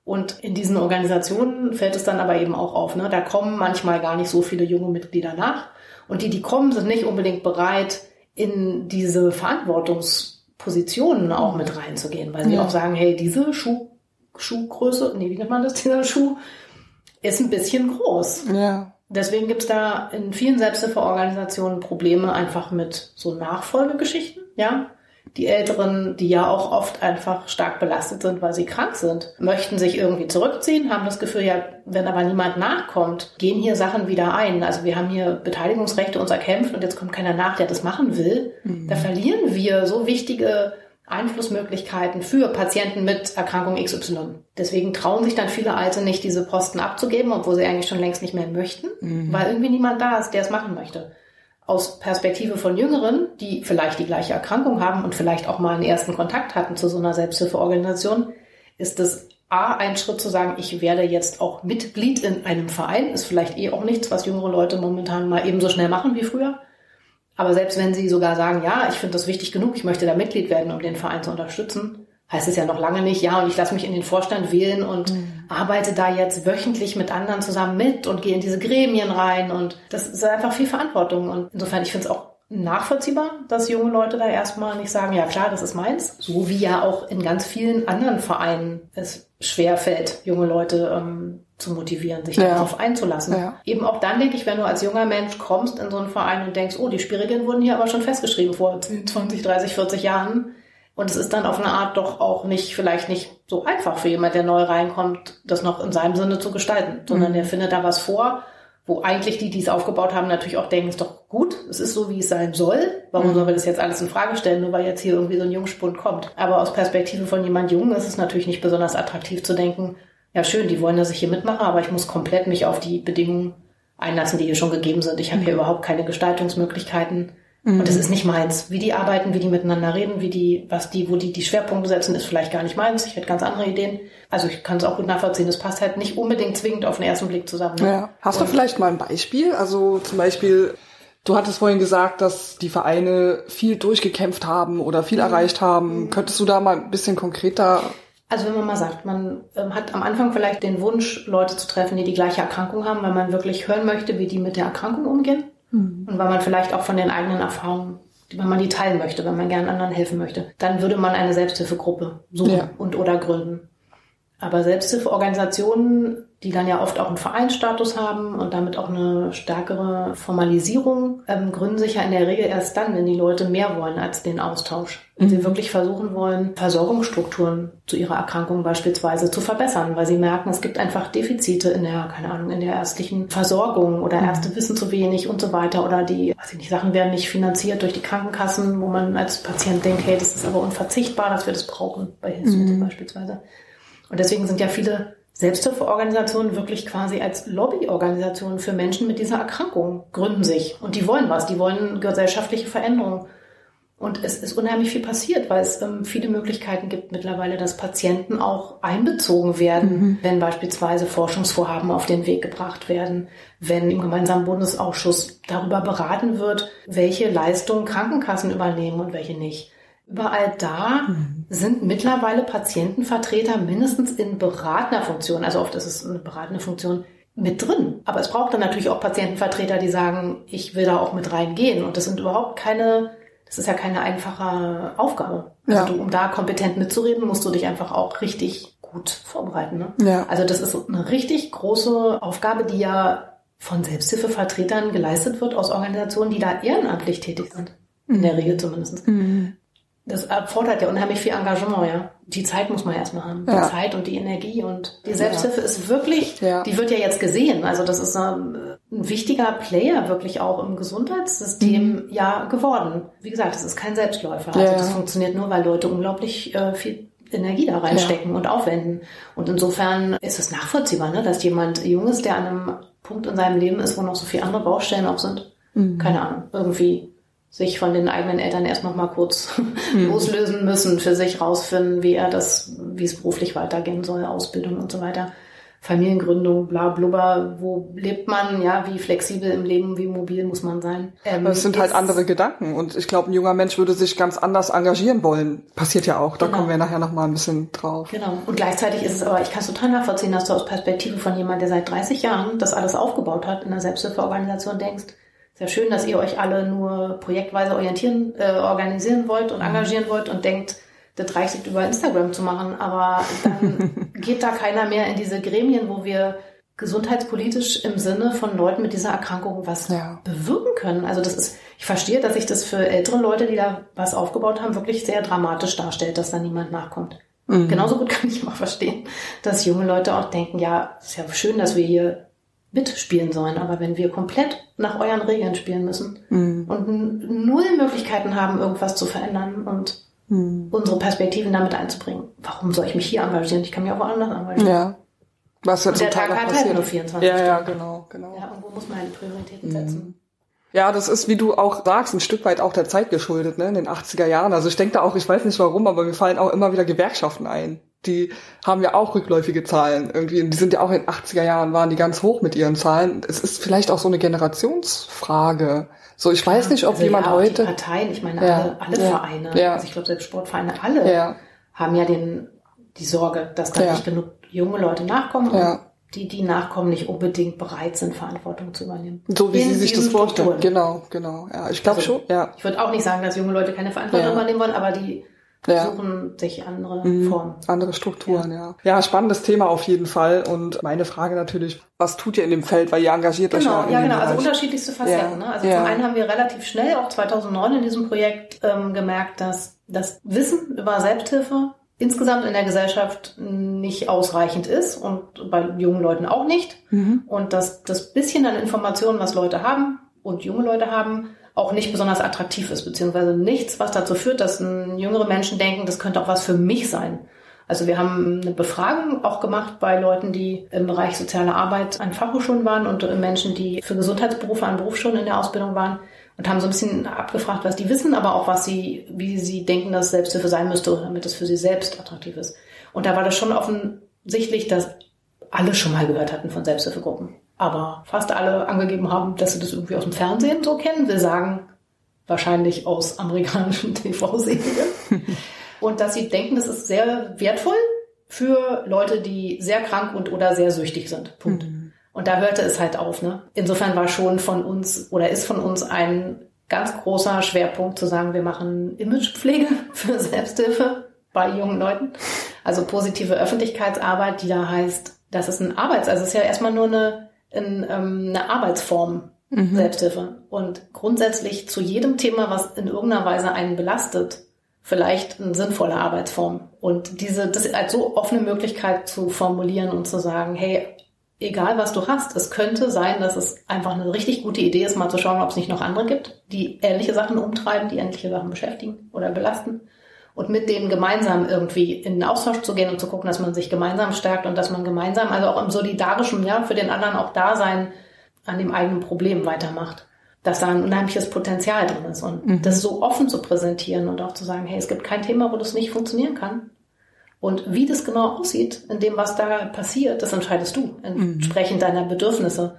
Und in diesen Organisationen fällt es dann aber eben auch auf. Ne? Da kommen manchmal gar nicht so viele junge Mitglieder nach. Und die, die kommen, sind nicht unbedingt bereit, in diese Verantwortungspositionen auch mit reinzugehen, weil sie ja. auch sagen, hey, diese Schuh Schuhgröße, nee, wie nennt man das, dieser Schuh, ist ein bisschen groß. Ja. Deswegen gibt's da in vielen Selbsthilfeorganisationen Probleme einfach mit so Nachfolgegeschichten, ja. Die Älteren, die ja auch oft einfach stark belastet sind, weil sie krank sind, möchten sich irgendwie zurückziehen, haben das Gefühl, ja, wenn aber niemand nachkommt, gehen hier Sachen wieder ein. Also wir haben hier Beteiligungsrechte uns erkämpft und jetzt kommt keiner nach, der das machen will. Mhm. Da verlieren wir so wichtige Einflussmöglichkeiten für Patienten mit Erkrankung XY. Deswegen trauen sich dann viele Alte nicht, diese Posten abzugeben, obwohl sie eigentlich schon längst nicht mehr möchten, mhm. weil irgendwie niemand da ist, der es machen möchte aus Perspektive von Jüngeren, die vielleicht die gleiche Erkrankung haben und vielleicht auch mal einen ersten Kontakt hatten zu so einer Selbsthilfeorganisation, ist es A, ein Schritt zu sagen, ich werde jetzt auch Mitglied in einem Verein, ist vielleicht eh auch nichts, was jüngere Leute momentan mal ebenso schnell machen wie früher. Aber selbst wenn sie sogar sagen, ja, ich finde das wichtig genug, ich möchte da Mitglied werden, um den Verein zu unterstützen, heißt es ja noch lange nicht, ja, und ich lasse mich in den Vorstand wählen und mhm. arbeite da jetzt wöchentlich mit anderen zusammen mit und gehe in diese Gremien rein und das ist einfach viel Verantwortung und insofern, ich finde es auch nachvollziehbar, dass junge Leute da erstmal nicht sagen, ja klar, das ist meins, so wie ja auch in ganz vielen anderen Vereinen es schwer fällt, junge Leute ähm, zu motivieren, sich ja. darauf einzulassen. Ja. Eben auch dann denke ich, wenn du als junger Mensch kommst in so einen Verein und denkst, oh, die Spielregeln wurden hier aber schon festgeschrieben vor 20, 30, 40 Jahren, und es ist dann auf eine Art doch auch nicht, vielleicht nicht so einfach für jemand, der neu reinkommt, das noch in seinem Sinne zu gestalten, sondern mhm. der findet da was vor, wo eigentlich die, die es aufgebaut haben, natürlich auch denken, ist doch gut, es ist so, wie es sein soll. Warum mhm. sollen wir das jetzt alles in Frage stellen, nur weil jetzt hier irgendwie so ein Jungspund kommt? Aber aus Perspektive von jemand Jungen ist es natürlich nicht besonders attraktiv zu denken, ja schön, die wollen, dass ich hier mitmache, aber ich muss komplett mich auf die Bedingungen einlassen, die hier schon gegeben sind. Ich habe hier mhm. überhaupt keine Gestaltungsmöglichkeiten. Mhm. Und das ist nicht meins. Wie die arbeiten, wie die miteinander reden, wie die, was die, wo die die Schwerpunkte setzen, ist vielleicht gar nicht meins. Ich hätte ganz andere Ideen. Also ich kann es auch gut nachvollziehen. Das passt halt nicht unbedingt zwingend auf den ersten Blick zusammen. Ne? Ja. Hast Und du vielleicht mal ein Beispiel? Also zum Beispiel, du hattest vorhin gesagt, dass die Vereine viel durchgekämpft haben oder viel mhm. erreicht haben. Mhm. Könntest du da mal ein bisschen konkreter also wenn man mal sagt, man ähm, hat am Anfang vielleicht den Wunsch, Leute zu treffen, die die gleiche Erkrankung haben, weil man wirklich hören möchte, wie die mit der Erkrankung umgehen. Mhm. Und weil man vielleicht auch von den eigenen Erfahrungen, wenn man die teilen möchte, wenn man gerne anderen helfen möchte, dann würde man eine Selbsthilfegruppe suchen ja. und oder gründen. Aber Selbsthilfeorganisationen die dann ja oft auch einen Vereinsstatus haben und damit auch eine stärkere Formalisierung, ähm, gründen sich ja in der Regel erst dann, wenn die Leute mehr wollen als den Austausch. Wenn mhm. sie wirklich versuchen wollen, Versorgungsstrukturen zu ihrer Erkrankung beispielsweise zu verbessern, weil sie merken, es gibt einfach Defizite in der, keine Ahnung, in der ärztlichen Versorgung oder mhm. Ärzte wissen zu wenig und so weiter oder die, weiß ich nicht, Sachen werden nicht finanziert durch die Krankenkassen, wo man als Patient denkt, hey, das ist aber unverzichtbar, dass wir das brauchen, bei Hilfsmitteln mhm. beispielsweise. Und deswegen sind ja viele Selbsthilfeorganisationen wirklich quasi als Lobbyorganisationen für Menschen mit dieser Erkrankung gründen sich. Und die wollen was, die wollen gesellschaftliche Veränderung. Und es ist unheimlich viel passiert, weil es ähm, viele Möglichkeiten gibt mittlerweile, dass Patienten auch einbezogen werden, mhm. wenn beispielsweise Forschungsvorhaben auf den Weg gebracht werden, wenn im gemeinsamen Bundesausschuss darüber beraten wird, welche Leistungen Krankenkassen übernehmen und welche nicht. Überall da mhm. sind mittlerweile Patientenvertreter mindestens in beratender Funktion, also oft ist es eine beratende Funktion, mit drin. Aber es braucht dann natürlich auch Patientenvertreter, die sagen, ich will da auch mit reingehen. Und das sind überhaupt keine, das ist ja keine einfache Aufgabe. Also ja. du, um da kompetent mitzureden, musst du dich einfach auch richtig gut vorbereiten. Ne? Ja. Also das ist eine richtig große Aufgabe, die ja von Selbsthilfevertretern geleistet wird aus Organisationen, die da ehrenamtlich tätig sind. In der Regel zumindest. Mhm das erfordert ja unheimlich viel Engagement, ja. Die Zeit muss man erstmal haben. Die ja. Zeit und die Energie und die Selbsthilfe ja. ist wirklich, ja. die wird ja jetzt gesehen. Also das ist ein, ein wichtiger Player wirklich auch im Gesundheitssystem mhm. ja geworden. Wie gesagt, es ist kein Selbstläufer. Also das funktioniert nur, weil Leute unglaublich äh, viel Energie da reinstecken und aufwenden. Und insofern ist es nachvollziehbar, ne, dass jemand Junges, der an einem Punkt in seinem Leben ist, wo noch so viele andere Baustellen auch sind, mhm. keine Ahnung, irgendwie sich von den eigenen Eltern erst noch mal kurz mhm. loslösen müssen, für sich rausfinden, wie er das, wie es beruflich weitergehen soll, Ausbildung und so weiter. Familiengründung, bla blubber, wo lebt man, ja, wie flexibel im Leben, wie mobil muss man sein. Ähm, das sind halt andere Gedanken und ich glaube, ein junger Mensch würde sich ganz anders engagieren wollen. Passiert ja auch, da genau. kommen wir nachher noch mal ein bisschen drauf. Genau. Und gleichzeitig ist es aber, ich kann es total nachvollziehen, dass du aus Perspektive von jemand, der seit 30 Jahren das alles aufgebaut hat, in einer Selbsthilfeorganisation denkst, sehr schön, dass ihr euch alle nur projektweise orientieren, äh, organisieren wollt und mhm. engagieren wollt und denkt, das reicht über Instagram zu machen, aber dann geht da keiner mehr in diese Gremien, wo wir gesundheitspolitisch im Sinne von Leuten mit dieser Erkrankung was Ja. bewirken können. Also das ist, ich verstehe, dass sich das für ältere Leute, die da was aufgebaut haben, wirklich sehr dramatisch darstellt, dass da niemand nachkommt. Mhm. Genauso gut kann ich aber verstehen, dass junge Leute auch denken, ja, ist ja schön, dass wir hier mitspielen sollen, aber wenn wir komplett nach euren Regeln spielen müssen Mhm. und null Möglichkeiten haben, irgendwas zu verändern und Mhm. unsere Perspektiven damit einzubringen, warum soll ich mich hier engagieren? Ich kann mich auch woanders engagieren. Ja. Was ja Und der Tag auch hat halt nur 24 ja, ja, Stunden. genau, genau. Ja, irgendwo muss man halt Mhm. Prioritäten setzen. Ja, das ist, wie du auch sagst, ein Stück weit auch der Zeit geschuldet, ne, in den 80er Jahren. Also ich denke da auch, ich weiß nicht warum, aber mir fallen auch immer wieder Gewerkschaften ein. Die haben ja auch rückläufige Zahlen irgendwie. Die sind ja auch in den 80er Jahren, waren die ganz hoch mit ihren Zahlen. Es ist vielleicht auch so eine Generationsfrage. So, ich weiß nicht, ob Also jemand ja, heute. Die Parteien, ich meine, Ja, alle, alle ja, Vereine, ja. also ich glaube, selbst Sportvereine, alle Ja, haben ja den, die Sorge, dass da Ja. nicht genug junge Leute nachkommen Ja. und die, die nachkommen, nicht unbedingt bereit sind, Verantwortung zu übernehmen. so wie In sie sich das vorstellen. Genau, genau. Ja, ich glaube Also, schon. Ja, Ich würde auch nicht sagen, dass junge Leute keine Verantwortung Ja. übernehmen wollen, aber die Ja. suchen sich andere Mhm. Formen. Andere Strukturen, ja. ja. spannendes Thema auf jeden Fall. Und meine Frage natürlich, was tut ihr in dem Feld? Weil ihr engagiert euch Genau, ja in ja dem genau, also Bereich. unterschiedlichste Facetten. Ja, Ne? Also ja. zum einen haben wir relativ schnell, auch 2009 in diesem Projekt, ähm, gemerkt, dass das Wissen über Selbsthilfe insgesamt in der Gesellschaft nicht ausreichend ist und bei jungen Leuten auch nicht. Mhm. Und dass das bisschen an Informationen, was Leute haben und junge Leute haben, auch nicht besonders attraktiv ist, beziehungsweise nichts, was dazu führt, dass jüngere Menschen denken, das könnte auch was für mich sein. Also wir haben eine Befragung auch gemacht bei Leuten, die im Bereich soziale Arbeit an Fachhochschulen waren und Menschen, die für Gesundheitsberufe an Berufsschulen in der Ausbildung waren und haben so ein bisschen abgefragt, was die wissen, aber auch was sie, wie sie denken, dass Selbsthilfe sein müsste, damit es für sie selbst attraktiv ist. Und da war das schon offensichtlich, dass alle schon mal gehört hatten von Selbsthilfegruppen. Aber fast alle angegeben haben, dass sie das irgendwie aus dem Fernsehen so kennen. Wir sagen wahrscheinlich aus amerikanischen TV-Serien. und dass sie denken, das ist sehr wertvoll für Leute, die sehr krank und oder sehr süchtig sind. Punkt. Und da hörte es halt auf. Ne? Insofern war schon von uns oder ist von uns ein ganz großer Schwerpunkt zu sagen, wir machen Imagepflege für Selbsthilfe bei jungen Leuten. Also positive Öffentlichkeitsarbeit, die da heißt, das ist ein Arbeits-, also es ist ja erstmal nur eine, ein, ähm, eine Arbeitsform, Selbsthilfe. Und grundsätzlich zu jedem Thema, was in irgendeiner Weise einen belastet, vielleicht eine sinnvolle Arbeitsform. Und diese, das als so offene Möglichkeit zu formulieren und zu sagen, hey, egal was du hast, es könnte sein, dass es einfach eine richtig gute Idee ist, mal zu schauen, ob es nicht noch andere gibt, die ähnliche Sachen umtreiben, die ähnliche Sachen beschäftigen oder belasten. Und mit denen gemeinsam irgendwie in den Austausch zu gehen und zu gucken, dass man sich gemeinsam stärkt und dass man gemeinsam, also auch im solidarischen, ja, für den anderen auch da sein, an dem eigenen Problem weitermacht. Dass da ein unheimliches Potenzial drin ist. Und das so offen zu präsentieren und auch zu sagen, hey, es gibt kein Thema, wo das nicht funktionieren kann. Und wie das genau aussieht, in dem, was da passiert, das entscheidest du, entsprechend deiner Bedürfnisse.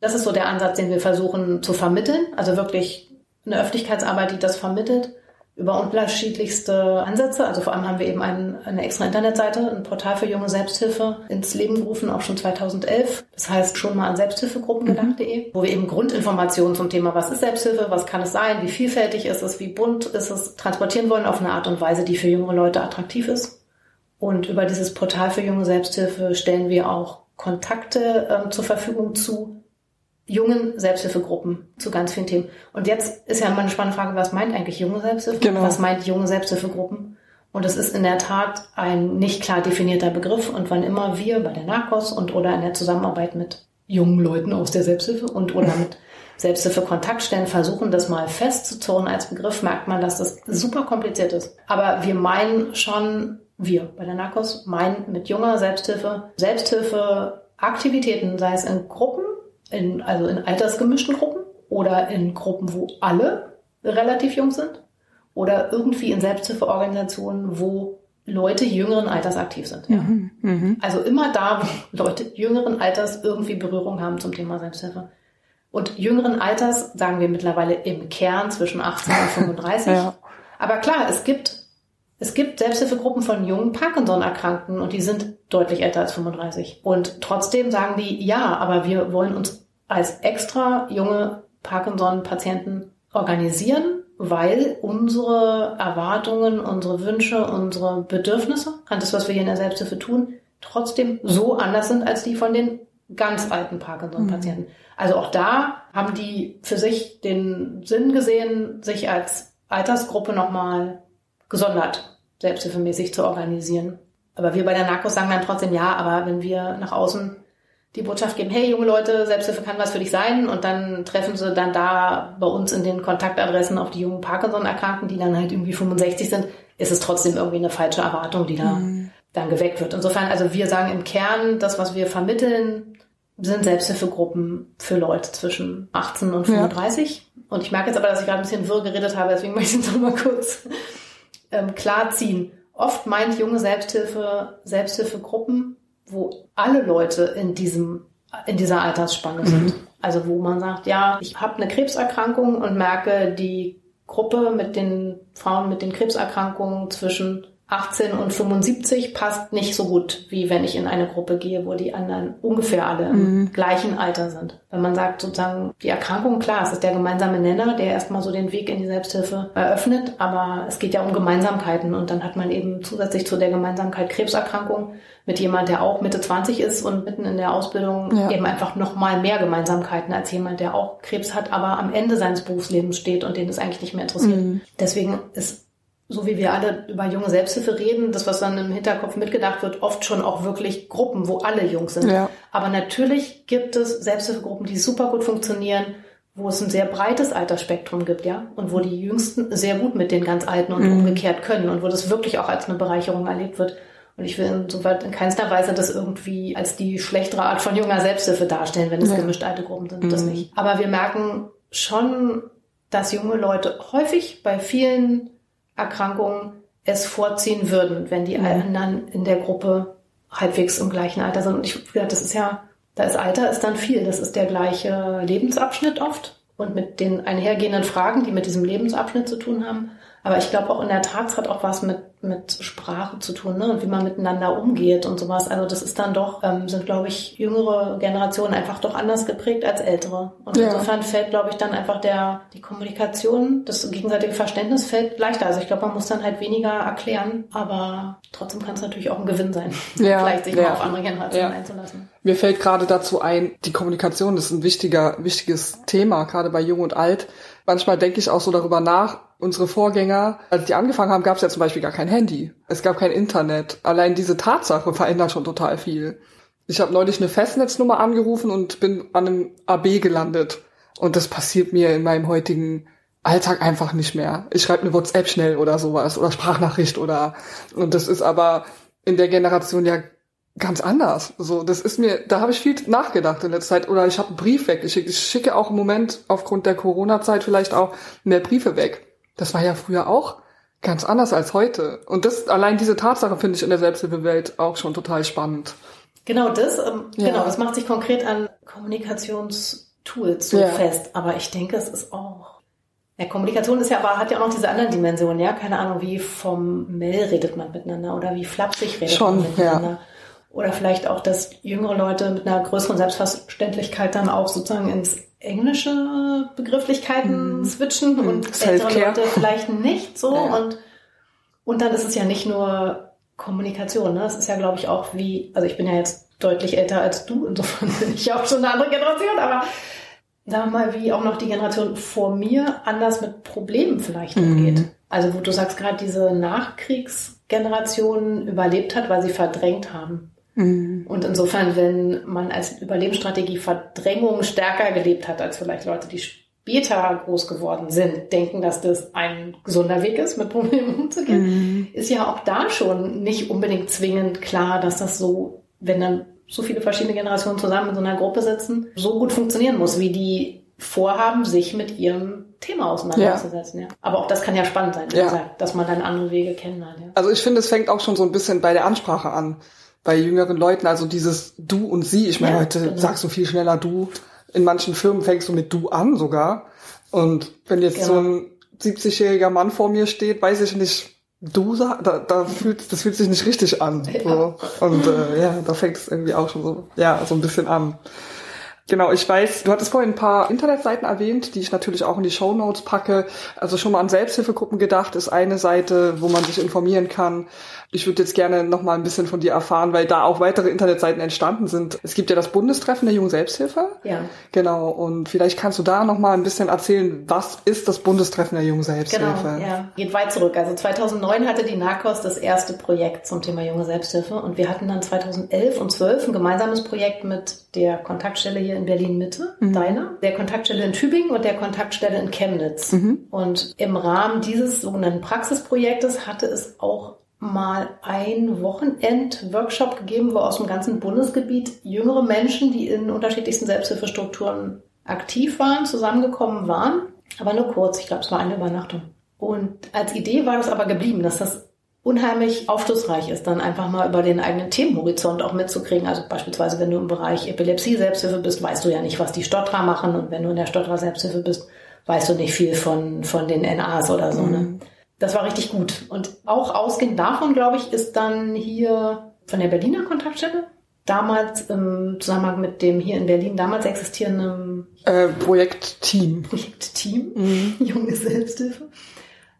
Das ist so der Ansatz, den wir versuchen zu vermitteln. Also wirklich eine Öffentlichkeitsarbeit, die das vermittelt, über unterschiedlichste Ansätze. Also vor allem haben wir eben ein, eine extra Internetseite, ein Portal für junge Selbsthilfe ins Leben gerufen, auch schon 2011. Das heißt schon mal an Selbsthilfegruppen gedacht.de, wo wir eben Grundinformationen zum Thema, was ist Selbsthilfe, was kann es sein, wie vielfältig ist es, wie bunt ist es, transportieren wollen auf eine Art und Weise, die für jüngere Leute attraktiv ist. Und über dieses Portal für junge Selbsthilfe stellen wir auch Kontakte ähm, zur Verfügung zu jungen Selbsthilfegruppen zu ganz vielen Themen. Und jetzt ist ja immer eine spannende Frage, was meint eigentlich junge Selbsthilfe? Genau. Was meint junge Selbsthilfegruppen? Und es ist in der Tat ein nicht klar definierter Begriff. Und wann immer wir bei der NARCOS und oder in der Zusammenarbeit mit jungen Leuten aus der Selbsthilfe und oder mit Selbsthilfe-Kontaktstellen versuchen, das mal festzuzurren als Begriff, merkt man, dass das super kompliziert ist. Aber wir meinen schon, wir bei der NARCOS meinen mit junger Selbsthilfe, Selbsthilfe-Aktivitäten, sei es in Gruppen, in, also in altersgemischten Gruppen oder in Gruppen, wo alle relativ jung sind oder irgendwie in Selbsthilfeorganisationen, wo Leute jüngeren Alters aktiv sind. Ja. Also immer da, wo Leute jüngeren Alters irgendwie Berührung haben zum Thema Selbsthilfe. Und jüngeren Alters sagen wir mittlerweile im Kern zwischen 18 und 35. Ja. Aber klar, es gibt, es gibt Selbsthilfegruppen von jungen Parkinson-Erkrankten und die sind deutlich älter als 35. Und trotzdem sagen die, ja, aber wir wollen uns als extra junge Parkinson-Patienten organisieren, weil unsere Erwartungen, unsere Wünsche, unsere Bedürfnisse an das, was wir hier in der Selbsthilfe tun, trotzdem so anders sind als die von den ganz alten Parkinson-Patienten. Mhm. Also auch da haben die für sich den Sinn gesehen, sich als Altersgruppe nochmal gesondert selbsthilfemäßig zu organisieren. Aber wir bei der Narcos sagen dann trotzdem ja, aber wenn wir nach außen die Botschaft geben, hey junge Leute, Selbsthilfe kann was für dich sein und dann treffen sie dann da bei uns in den Kontaktadressen auf die jungen Parkinson-Erkrankten, die dann halt irgendwie 65 sind, ist es trotzdem irgendwie eine falsche Erwartung, die da mhm. dann geweckt wird. Insofern, also wir sagen im Kern, das, was wir vermitteln, sind Selbsthilfegruppen für Leute zwischen 18 und 35. Ja. Und ich merke jetzt aber, dass ich gerade ein bisschen wirr geredet habe, deswegen möchte ich es nochmal kurz ähm, klarziehen. Oft meint junge Selbsthilfe Selbsthilfegruppen wo alle Leute in diesem in dieser Altersspanne sind. Mhm. Also wo man sagt, ja, ich habe eine Krebserkrankung und merke, die Gruppe mit den Frauen mit den Krebserkrankungen zwischen 18 und 75 passt nicht so gut, wie wenn ich in eine Gruppe gehe, wo die anderen ungefähr alle im mhm. gleichen Alter sind. Wenn man sagt, sozusagen, die Erkrankung, klar, es ist der gemeinsame Nenner, der erstmal so den Weg in die Selbsthilfe eröffnet, aber es geht ja um Gemeinsamkeiten und dann hat man eben zusätzlich zu der Gemeinsamkeit Krebserkrankung mit jemand, der auch Mitte 20 ist und mitten in der Ausbildung ja. eben einfach noch mal mehr Gemeinsamkeiten als jemand, der auch Krebs hat, aber am Ende seines Berufslebens steht und den es eigentlich nicht mehr interessiert. Mhm. Deswegen ist so wie wir alle über junge Selbsthilfe reden, das, was dann im Hinterkopf mitgedacht wird, oft schon auch wirklich Gruppen, wo alle jung sind. Ja. Aber natürlich gibt es Selbsthilfegruppen, die super gut funktionieren, wo es ein sehr breites Altersspektrum gibt, ja, und wo die Jüngsten sehr gut mit den ganz Alten und mhm. umgekehrt können und wo das wirklich auch als eine Bereicherung erlebt wird. Und ich will insoweit in keinster Weise das irgendwie als die schlechtere Art von junger Selbsthilfe darstellen, wenn es ja. gemischt alte Gruppen sind, mhm. das nicht. Aber wir merken schon, dass junge Leute häufig bei vielen Erkrankungen es vorziehen würden, wenn die mhm. anderen in der Gruppe halbwegs im gleichen Alter sind. Und ich das ist ja, da ist Alter ist dann viel. Das ist der gleiche Lebensabschnitt oft und mit den einhergehenden Fragen, die mit diesem Lebensabschnitt zu tun haben. Aber ich glaube auch in der Tat, es hat auch was mit, mit Sprache zu tun, ne? Und wie man miteinander umgeht und sowas. Also das ist dann doch, ähm, sind, glaube ich, jüngere Generationen einfach doch anders geprägt als ältere. Und ja. insofern fällt, glaube ich, dann einfach der, die Kommunikation, das gegenseitige Verständnis fällt leichter. Also ich glaube, man muss dann halt weniger erklären, aber trotzdem kann es natürlich auch ein Gewinn sein, ja. vielleicht sich ja. mal auf andere Generationen ja. einzulassen. Mir fällt gerade dazu ein, die Kommunikation ist ein wichtiger, wichtiges Thema, gerade bei Jung und Alt. Manchmal denke ich auch so darüber nach, unsere Vorgänger, als die angefangen haben, gab es ja zum Beispiel gar kein Handy. Es gab kein Internet. Allein diese Tatsache verändert schon total viel. Ich habe neulich eine Festnetznummer angerufen und bin an einem AB gelandet. Und das passiert mir in meinem heutigen Alltag einfach nicht mehr. Ich schreibe eine WhatsApp schnell oder sowas oder Sprachnachricht oder und das ist aber in der Generation ja ganz anders. So, das ist mir, da habe ich viel nachgedacht in letzter Zeit. Oder ich habe einen Brief weggeschickt. Ich schicke auch im Moment aufgrund der Corona-Zeit vielleicht auch mehr Briefe weg. Das war ja früher auch ganz anders als heute. Und das, allein diese Tatsache finde ich in der Selbsthilfewelt auch schon total spannend. Genau das, ähm, ja. genau, das macht sich konkret an Kommunikationstools so ja. fest. Aber ich denke, es ist auch ja, Kommunikation ist ja aber, hat ja auch noch diese anderen Dimensionen, ja. Keine Ahnung, wie formell redet man miteinander oder wie flapsig redet Schon, man miteinander. Ja. Oder vielleicht auch, dass jüngere Leute mit einer größeren Selbstverständlichkeit dann auch sozusagen ins englische Begrifflichkeiten mm. switchen mm. und ältere Leute vielleicht nicht so. Ja. Und, und dann ist es ja nicht nur Kommunikation, ne? Es ist ja, glaube ich, auch wie, also ich bin ja jetzt deutlich älter als du, insofern bin ich auch schon eine andere Generation, aber sagen wir mal, wie auch noch die Generation vor mir anders mit Problemen vielleicht mm. umgeht. Also wo du sagst gerade, diese Nachkriegsgeneration überlebt hat, weil sie verdrängt haben. Mhm. Und insofern, wenn man als Überlebensstrategie Verdrängung stärker gelebt hat als vielleicht Leute, die später groß geworden sind, denken, dass das ein gesunder Weg ist, mit Problemen umzugehen, mhm. ist ja auch da schon nicht unbedingt zwingend klar, dass das so, wenn dann so viele verschiedene Generationen zusammen in so einer Gruppe sitzen, so gut funktionieren muss, wie die vorhaben, sich mit ihrem Thema auseinanderzusetzen. Ja. ja. Aber auch das kann ja spannend sein, ja. gesagt, dass man dann andere Wege kennenlernt. Ja. Also ich finde, es fängt auch schon so ein bisschen bei der Ansprache an bei jüngeren Leuten, also dieses Du und Sie. Ich meine, ja, heute genau. sagst du viel schneller Du. In manchen Firmen fängst du mit Du an sogar. Und wenn jetzt genau. so ein 70-jähriger Mann vor mir steht, weiß ich nicht, du da, da fühlt, das fühlt sich nicht richtig an. Ja. So. Und äh, ja, da fängt es irgendwie auch schon so, ja, so ein bisschen an. Genau, ich weiß, du hattest vorhin ein paar Internetseiten erwähnt, die ich natürlich auch in die Show Notes packe. Also schon mal an Selbsthilfegruppen gedacht ist eine Seite, wo man sich informieren kann. Ich würde jetzt gerne noch mal ein bisschen von dir erfahren, weil da auch weitere Internetseiten entstanden sind. Es gibt ja das Bundestreffen der Jungen Selbsthilfe. Ja. Genau. Und vielleicht kannst du da noch mal ein bisschen erzählen, was ist das Bundestreffen der Jungen Selbsthilfe? Genau, ja. Geht weit zurück. Also 2009 hatte die NARCOS das erste Projekt zum Thema Junge Selbsthilfe und wir hatten dann 2011 und 12 ein gemeinsames Projekt mit der Kontaktstelle hier in Berlin Mitte, mhm. deiner, der Kontaktstelle in Tübingen und der Kontaktstelle in Chemnitz. Mhm. Und im Rahmen dieses sogenannten Praxisprojektes hatte es auch mal ein Wochenend-Workshop gegeben, wo aus dem ganzen Bundesgebiet jüngere Menschen, die in unterschiedlichsten Selbsthilfestrukturen aktiv waren, zusammengekommen waren. Aber nur kurz, ich glaube, es war eine Übernachtung. Und als Idee war das aber geblieben, dass das unheimlich aufschlussreich ist, dann einfach mal über den eigenen Themenhorizont auch mitzukriegen. Also beispielsweise, wenn du im Bereich Epilepsie-Selbsthilfe bist, weißt du ja nicht, was die Stotterer machen. Und wenn du in der Stotterer-Selbsthilfe bist, weißt du nicht viel von, von den NAs oder so. Ne? Mhm. Ne? Das war richtig gut. Und auch ausgehend davon, glaube ich, ist dann hier von der Berliner Kontaktstelle damals im Zusammenhang mit dem hier in Berlin damals existierenden äh, Projektteam. Projektteam, mhm. junge Selbsthilfe.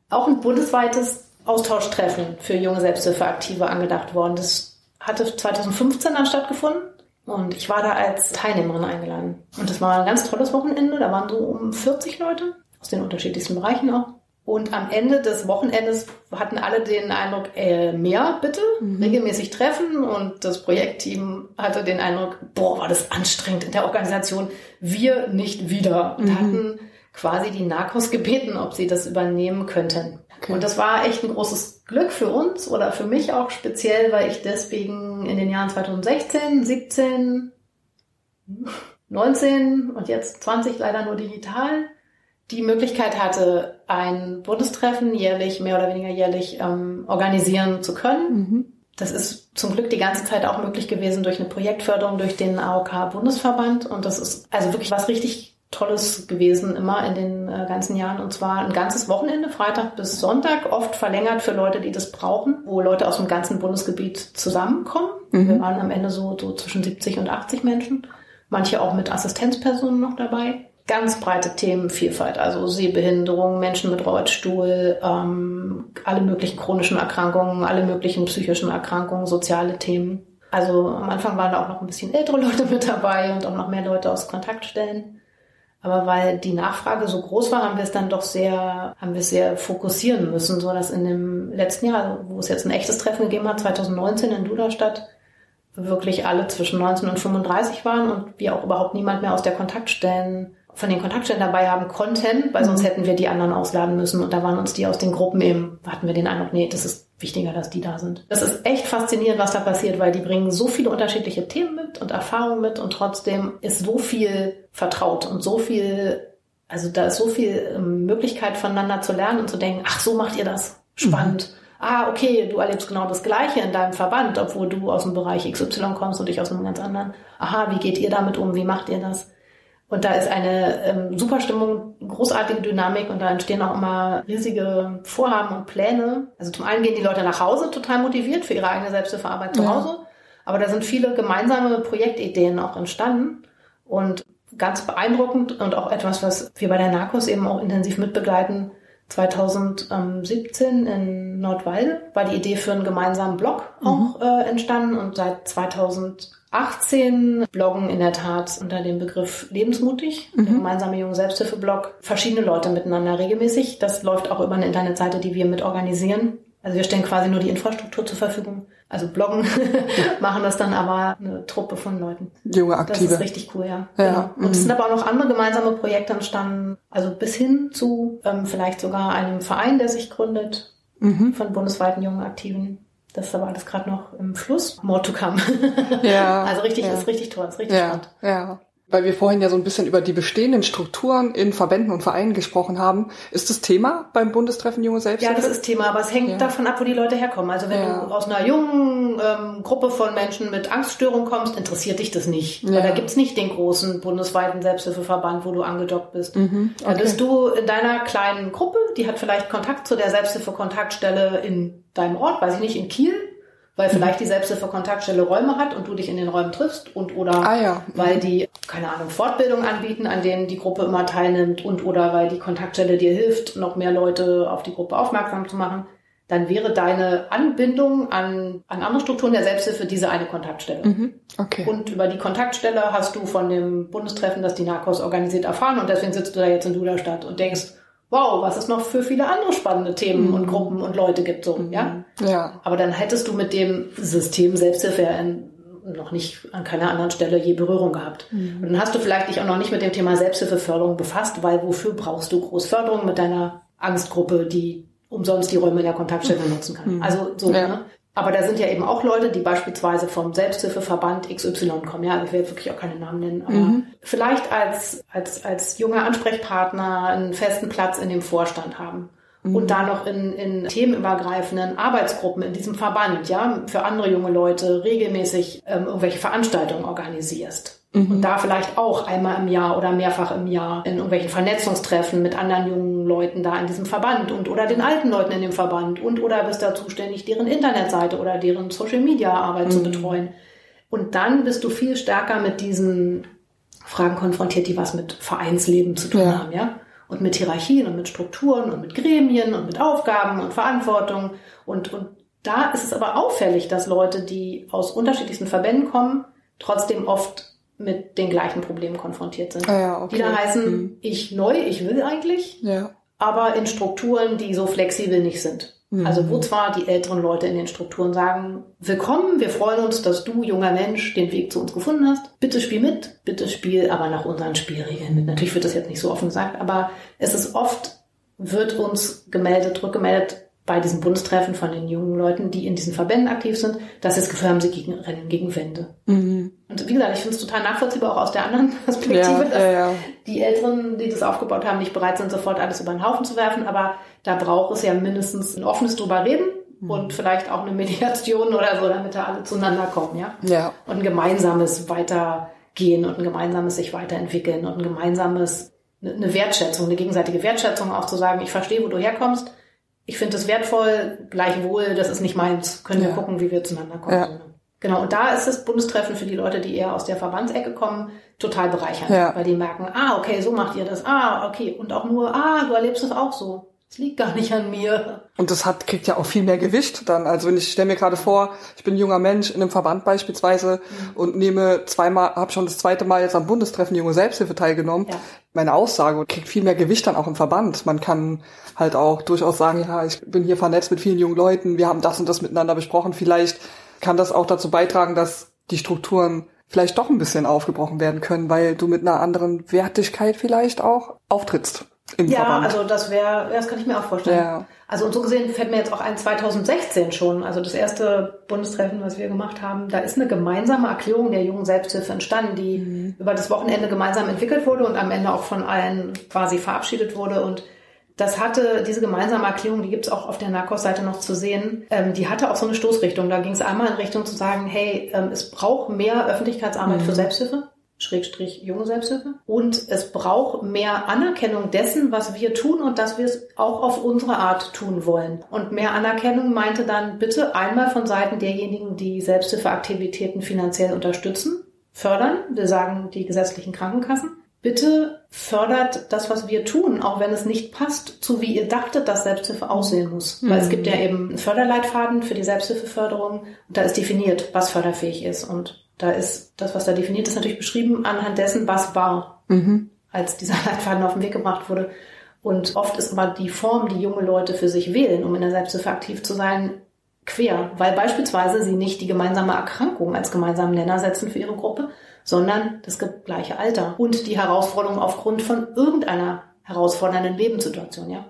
Auch ein bundesweites Austauschtreffen für junge Selbsthilfeaktive angedacht worden. Das hatte 2015 dann stattgefunden und ich war da als Teilnehmerin eingeladen. Und das war ein ganz tolles Wochenende. Da waren so um 40 Leute aus den unterschiedlichsten Bereichen auch. Und am Ende des Wochenendes hatten alle den Eindruck, äh, mehr bitte, mhm. regelmäßig treffen. Und das Projektteam hatte den Eindruck, boah, war das anstrengend in der Organisation. Wir nicht wieder. Und mhm. hatten quasi die Narcos gebeten, ob sie das übernehmen könnten. Okay. Und das war echt ein großes Glück für uns oder für mich auch speziell, weil ich deswegen in den Jahren 2016, 17, 19 und jetzt 20 leider nur digital die Möglichkeit hatte, ein Bundestreffen jährlich, mehr oder weniger jährlich ähm, organisieren zu können. Mhm. Das ist zum Glück die ganze Zeit auch möglich gewesen durch eine Projektförderung durch den AOK-Bundesverband. Und das ist also wirklich was richtig Tolles gewesen, immer in den äh, ganzen Jahren. Und zwar ein ganzes Wochenende, Freitag bis Sonntag, oft verlängert für Leute, die das brauchen, wo Leute aus dem ganzen Bundesgebiet zusammenkommen. Mhm. Wir waren am Ende so, so zwischen 70 und 80 Menschen. Manche auch mit Assistenzpersonen noch dabei ganz breite Themenvielfalt, also Sehbehinderung, Menschen mit Rollstuhl, ähm, alle möglichen chronischen Erkrankungen, alle möglichen psychischen Erkrankungen, soziale Themen. Also am Anfang waren da auch noch ein bisschen ältere Leute mit dabei und auch noch mehr Leute aus Kontaktstellen. Aber weil die Nachfrage so groß war, haben wir es dann doch sehr, haben wir es sehr fokussieren müssen, so dass in dem letzten Jahr, wo es jetzt ein echtes Treffen gegeben hat, 2019 in Duderstadt, wirklich alle zwischen 19 und 35 waren und wir auch überhaupt niemand mehr aus der Kontaktstellen von den Kontaktstellen dabei haben konnten, weil sonst mhm. hätten wir die anderen ausladen müssen. Und da waren uns die aus den Gruppen eben, hatten wir den Eindruck, nee, das ist wichtiger, dass die da sind. Das ist echt faszinierend, was da passiert, weil die bringen so viele unterschiedliche Themen mit und Erfahrungen mit und trotzdem ist so viel vertraut und so viel, also da ist so viel ähm, Möglichkeit voneinander zu lernen und zu denken, ach, so macht ihr das. Spannend. Mhm. Ah, okay, du erlebst genau das Gleiche in deinem Verband, obwohl du aus dem Bereich XY kommst und ich aus einem ganz anderen. Aha, wie geht ihr damit um? Wie macht ihr das? Und da ist eine ähm, super Stimmung, großartige Dynamik und da entstehen auch immer riesige Vorhaben und Pläne. Also zum einen gehen die Leute nach Hause total motiviert für ihre eigene Selbsthilfearbeit zu Hause, aber da sind viele gemeinsame Projektideen auch entstanden und ganz beeindruckend und auch etwas, was wir bei der Narcos eben auch intensiv mitbegleiten. 2017 in Nordwalde war die Idee für einen gemeinsamen Blog auch mhm. äh, entstanden und seit 2000 18 bloggen in der Tat unter dem Begriff Lebensmutig, mhm. der gemeinsame junge Selbsthilfe-Blog, verschiedene Leute miteinander regelmäßig. Das läuft auch über eine Internetseite, die wir mit organisieren. Also wir stellen quasi nur die Infrastruktur zur Verfügung. Also bloggen, machen das dann aber eine Truppe von Leuten. Junge Aktive. Das ist richtig cool, ja. ja. Genau. Und es mhm. sind aber auch noch andere gemeinsame Projekte entstanden, also bis hin zu ähm, vielleicht sogar einem Verein, der sich gründet mhm. von bundesweiten jungen Aktiven. Das ist aber alles gerade noch im Fluss. More to come. Ja. also richtig, ja. ist richtig toll, ist richtig ja, spannend. Ja weil wir vorhin ja so ein bisschen über die bestehenden Strukturen in Verbänden und Vereinen gesprochen haben. Ist das Thema beim Bundestreffen Junge Selbsthilfe? Ja, das ist Thema, aber es hängt ja. davon ab, wo die Leute herkommen. Also wenn ja. du aus einer jungen ähm, Gruppe von Menschen mit Angststörung kommst, interessiert dich das nicht. Ja. Weil da gibt's nicht den großen bundesweiten Selbsthilfeverband, wo du angedockt bist. Mhm, okay. Da bist du in deiner kleinen Gruppe, die hat vielleicht Kontakt zu der Selbsthilfekontaktstelle in deinem Ort, weiß ich nicht, in Kiel weil vielleicht die Selbsthilfe-Kontaktstelle Räume hat und du dich in den Räumen triffst und oder Ah, ja. weil die, keine Ahnung, Fortbildungen anbieten, an denen die Gruppe immer teilnimmt und oder weil die Kontaktstelle dir hilft, noch mehr Leute auf die Gruppe aufmerksam zu machen, dann wäre deine Anbindung an, an andere Strukturen der Selbsthilfe diese eine Kontaktstelle. Mhm. Okay. Und über die Kontaktstelle hast du von dem Bundestreffen, das die NARCOS organisiert, erfahren und deswegen sitzt du da jetzt in Duderstadt und denkst, wow, was es noch für viele andere spannende Themen und Gruppen und Leute gibt, so, ja? ja. Aber dann hättest du mit dem System Selbsthilfe ja in, noch nicht an keiner anderen Stelle je Berührung gehabt. Und dann hast du vielleicht dich auch noch nicht mit dem Thema Selbsthilfeförderung befasst, weil wofür brauchst du Großförderung mit deiner Angstgruppe, die umsonst die Räume in der Kontaktstelle nutzen kann. Also so, Ja. ne? Aber da sind ja eben auch Leute, die beispielsweise vom Selbsthilfeverband XY kommen. Ja, ich will jetzt wirklich auch keine Namen nennen, aber vielleicht als, als, als junger Ansprechpartner einen festen Platz in dem Vorstand haben. Und da noch in, in themenübergreifenden Arbeitsgruppen in diesem Verband, ja, für andere junge Leute regelmäßig ähm, irgendwelche Veranstaltungen organisierst. Und da vielleicht auch einmal im Jahr oder mehrfach im Jahr in irgendwelchen Vernetzungstreffen mit anderen jungen Leuten da in diesem Verband und oder den alten Leuten in dem Verband und oder bist da zuständig, deren Internetseite oder deren Social Media Arbeit zu betreuen. Und dann bist du viel stärker mit diesen Fragen konfrontiert, die was mit Vereinsleben zu tun Ja. haben, ja. Und mit Hierarchien und mit Strukturen und mit Gremien und mit Aufgaben und Verantwortung. Und, und da ist es aber auffällig, dass Leute, die aus unterschiedlichsten Verbänden kommen, trotzdem oft mit den gleichen Problemen konfrontiert sind. Ah ja, okay. Die dann heißen, Mhm. ich neu, ich will eigentlich, Ja. aber in Strukturen, die so flexibel nicht sind. Mhm. Also wo zwar die älteren Leute in den Strukturen sagen, willkommen, wir freuen uns, dass du, junger Mensch, den Weg zu uns gefunden hast. Bitte spiel mit, bitte spiel aber nach unseren Spielregeln mit. Natürlich wird das jetzt nicht so offen gesagt, aber es ist oft, wird uns gemeldet, rückgemeldet bei diesen Bundestreffen von den jungen Leuten, die in diesen Verbänden aktiv sind, dass sie das Gefühl haben, sie gegen, rennen gegen Wände. Mhm. Und wie gesagt, ich finde es total nachvollziehbar, auch aus der anderen Ja, Perspektive, dass ja, ja. die Älteren, die das aufgebaut haben, nicht bereit sind, sofort alles über den Haufen zu werfen. Aber da braucht es ja mindestens ein offenes drüber reden und vielleicht auch eine Mediation oder so, damit da alle zueinander kommen, ja. Ja. Und ein gemeinsames Weitergehen und ein gemeinsames sich weiterentwickeln und ein gemeinsames, eine Wertschätzung, eine gegenseitige Wertschätzung auch zu sagen, ich verstehe, wo du herkommst. Ich finde es wertvoll, gleichwohl, das ist nicht meins. Können wir Ja. gucken, wie wir zueinander kommen. Ja. Genau, und da ist das Bundestreffen für die Leute, die eher aus der Verbandsecke kommen, total bereichernd. Ja. Weil die merken, ah, okay, so macht ihr das. Ah, okay. Und auch nur, ah, du erlebst es auch so. Es liegt gar nicht an mir. Und das hat, kriegt ja auch viel mehr Gewicht dann. Also wenn ich stelle mir gerade vor, ich bin ein junger Mensch in einem Verband beispielsweise und nehme zweimal, habe schon das zweite Mal jetzt am Bundestreffen Junge Selbsthilfe teilgenommen. Ja. Meine Aussage kriegt viel mehr Gewicht dann auch im Verband. Man kann halt auch durchaus sagen, ja, ich bin hier vernetzt mit vielen jungen Leuten, wir haben das und das miteinander besprochen. Vielleicht kann das auch dazu beitragen, dass die Strukturen vielleicht doch ein bisschen aufgebrochen werden können, weil du mit einer anderen Wertigkeit vielleicht auch auftrittst im Ja, Verband. also das wäre, das kann ich mir auch vorstellen. Ja. Also und so gesehen fällt mir jetzt auch ein 2016 schon, also das erste Bundestreffen, was wir gemacht haben, da ist eine gemeinsame Erklärung der jungen Selbsthilfe entstanden, die Mhm. über das Wochenende gemeinsam entwickelt wurde und am Ende auch von allen quasi verabschiedet wurde und das hatte, diese gemeinsame Erklärung, die gibt's auch auf der NARCOS-Seite noch zu sehen, ähm, die hatte auch so eine Stoßrichtung. Da ging es einmal in Richtung zu sagen, hey, ähm, es braucht mehr Öffentlichkeitsarbeit für Selbsthilfe. Schrägstrich junge Selbsthilfe. Und es braucht mehr Anerkennung dessen, was wir tun und dass wir es auch auf unsere Art tun wollen. Und mehr Anerkennung meinte dann bitte einmal von Seiten derjenigen, die Selbsthilfeaktivitäten finanziell unterstützen, fördern. Wir sagen die gesetzlichen Krankenkassen. Bitte fördert das, was wir tun, auch wenn es nicht passt, zu wie ihr dachtet, dass Selbsthilfe aussehen muss. Weil es gibt ja eben einen Förderleitfaden für die Selbsthilfeförderung und da ist definiert, was förderfähig ist. Und da ist das, was da definiert ist, natürlich beschrieben anhand dessen, was war, als dieser Leitfaden auf den Weg gebracht wurde. Und oft ist aber die Form, die junge Leute für sich wählen, um in der Selbsthilfe aktiv zu sein, quer, weil beispielsweise sie nicht die gemeinsame Erkrankung als gemeinsamen Nenner setzen für ihre Gruppe, sondern das gleiche Alter und die Herausforderung aufgrund von irgendeiner herausfordernden Lebenssituation, ja.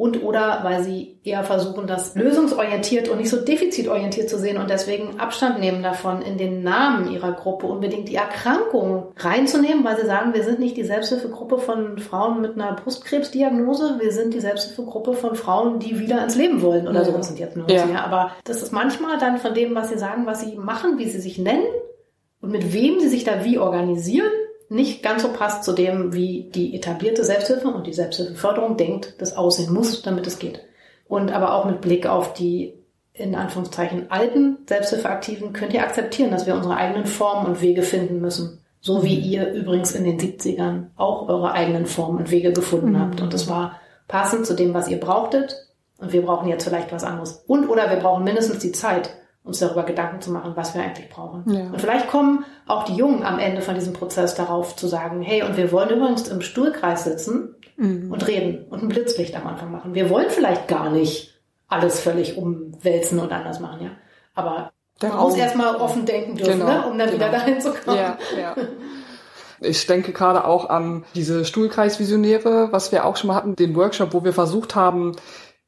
Und oder weil sie eher versuchen, das lösungsorientiert und nicht so defizitorientiert zu sehen und deswegen Abstand nehmen davon, in den Namen ihrer Gruppe unbedingt die Erkrankung reinzunehmen, weil sie sagen, wir sind nicht die Selbsthilfegruppe von Frauen mit einer Brustkrebsdiagnose, wir sind die Selbsthilfegruppe von Frauen, die wieder ins Leben wollen oder so. Sind jetzt nur Ja. ja. Aber das ist manchmal dann von dem, was sie sagen, was sie machen, wie sie sich nennen und mit wem sie sich da wie organisieren, nicht ganz so passt zu dem, wie die etablierte Selbsthilfe und die Selbsthilfeförderung denkt, das aussehen muss, damit es geht. Und aber auch mit Blick auf die in Anführungszeichen alten Selbsthilfeaktiven könnt ihr akzeptieren, dass wir unsere eigenen Formen und Wege finden müssen. So wie mhm. ihr übrigens in den 70ern auch eure eigenen Formen und Wege gefunden mhm. habt. Und das war passend zu dem, was ihr brauchtet. Und wir brauchen jetzt vielleicht was anderes. Und oder wir brauchen mindestens die Zeit, uns darüber Gedanken zu machen, was wir eigentlich brauchen. Ja. Und vielleicht kommen auch die Jungen am Ende von diesem Prozess darauf zu sagen, hey, und wir wollen übrigens im Stuhlkreis sitzen mhm. und reden und ein Blitzlicht am Anfang machen. Wir wollen vielleicht gar nicht alles völlig umwälzen und anders machen, ja. Aber der man muss erstmal offen denken dürfen, genau, ne? um dann genau. wieder dahin zu kommen. Ja, ja. Ich denke gerade auch an diese Stuhlkreisvisionäre, was wir auch schon mal hatten, den Workshop, wo wir versucht haben,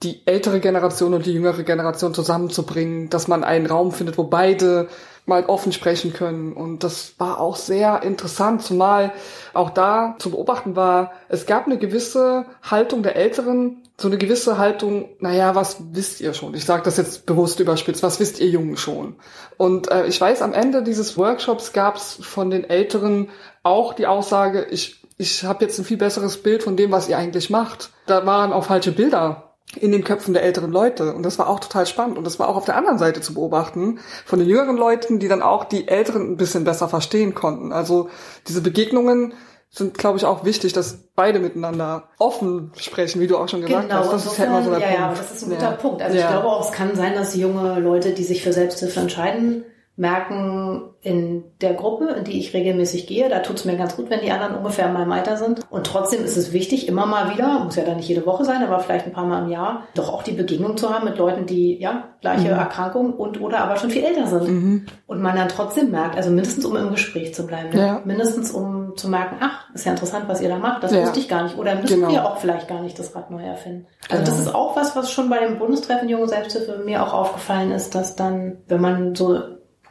die ältere Generation und die jüngere Generation zusammenzubringen, dass man einen Raum findet, wo beide mal offen sprechen können. Und das war auch sehr interessant, zumal auch da zu beobachten war, es gab eine gewisse Haltung der Älteren, so eine gewisse Haltung, naja, was wisst ihr schon? Ich sage das jetzt bewusst überspitzt, was wisst ihr Jungen schon? Und äh, ich weiß, am Ende dieses Workshops gab es von den Älteren auch die Aussage, ich, ich habe jetzt ein viel besseres Bild von dem, was ihr eigentlich macht. Da waren auch falsche Bilder in den Köpfen der älteren Leute. Und das war auch total spannend. Und das war auch auf der anderen Seite zu beobachten, von den jüngeren Leuten, die dann auch die Älteren ein bisschen besser verstehen konnten. Also diese Begegnungen sind, glaube ich, auch wichtig, dass beide miteinander offen sprechen, wie du auch schon gesagt genau, hast. Das ist ja immer so der ja, Punkt. Ja, das ist ein guter ja. Punkt. Also ich glaube auch, es kann sein, dass junge Leute, die sich für Selbsthilfe entscheiden, merken in der Gruppe, in die ich regelmäßig gehe, da tut es mir ganz gut, wenn die anderen ungefähr in meinem Alter sind. Und trotzdem ist es wichtig, immer mal wieder, muss ja dann nicht jede Woche sein, aber vielleicht ein paar Mal im Jahr, doch auch die Begegnung zu haben mit Leuten, die ja gleiche mhm. Erkrankungen und oder aber schon viel älter sind. Mhm. Und man dann trotzdem merkt, also mindestens um im Gespräch zu bleiben, ne? ja. mindestens um zu merken, ach, ist ja interessant, was ihr da macht, das ja. wusste ich gar nicht. Oder müssen genau. wir auch vielleicht gar nicht das Rad neu erfinden. Also genau. das ist auch was, was schon bei dem Bundestreffen Junge Selbsthilfe mir auch aufgefallen ist, dass dann, wenn man so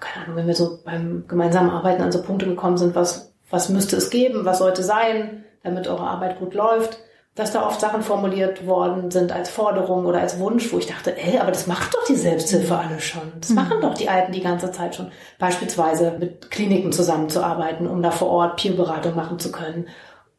keine Ahnung, wenn wir so beim gemeinsamen Arbeiten an so Punkte gekommen sind, was, was müsste es geben, was sollte sein, damit eure Arbeit gut läuft, dass da oft Sachen formuliert worden sind als Forderung oder als Wunsch, wo ich dachte, ey, aber das macht doch die Selbsthilfe alle schon. Das mhm. machen doch die Alten die ganze Zeit schon. Beispielsweise mit Kliniken zusammenzuarbeiten, um da vor Ort Peerberatung machen zu können.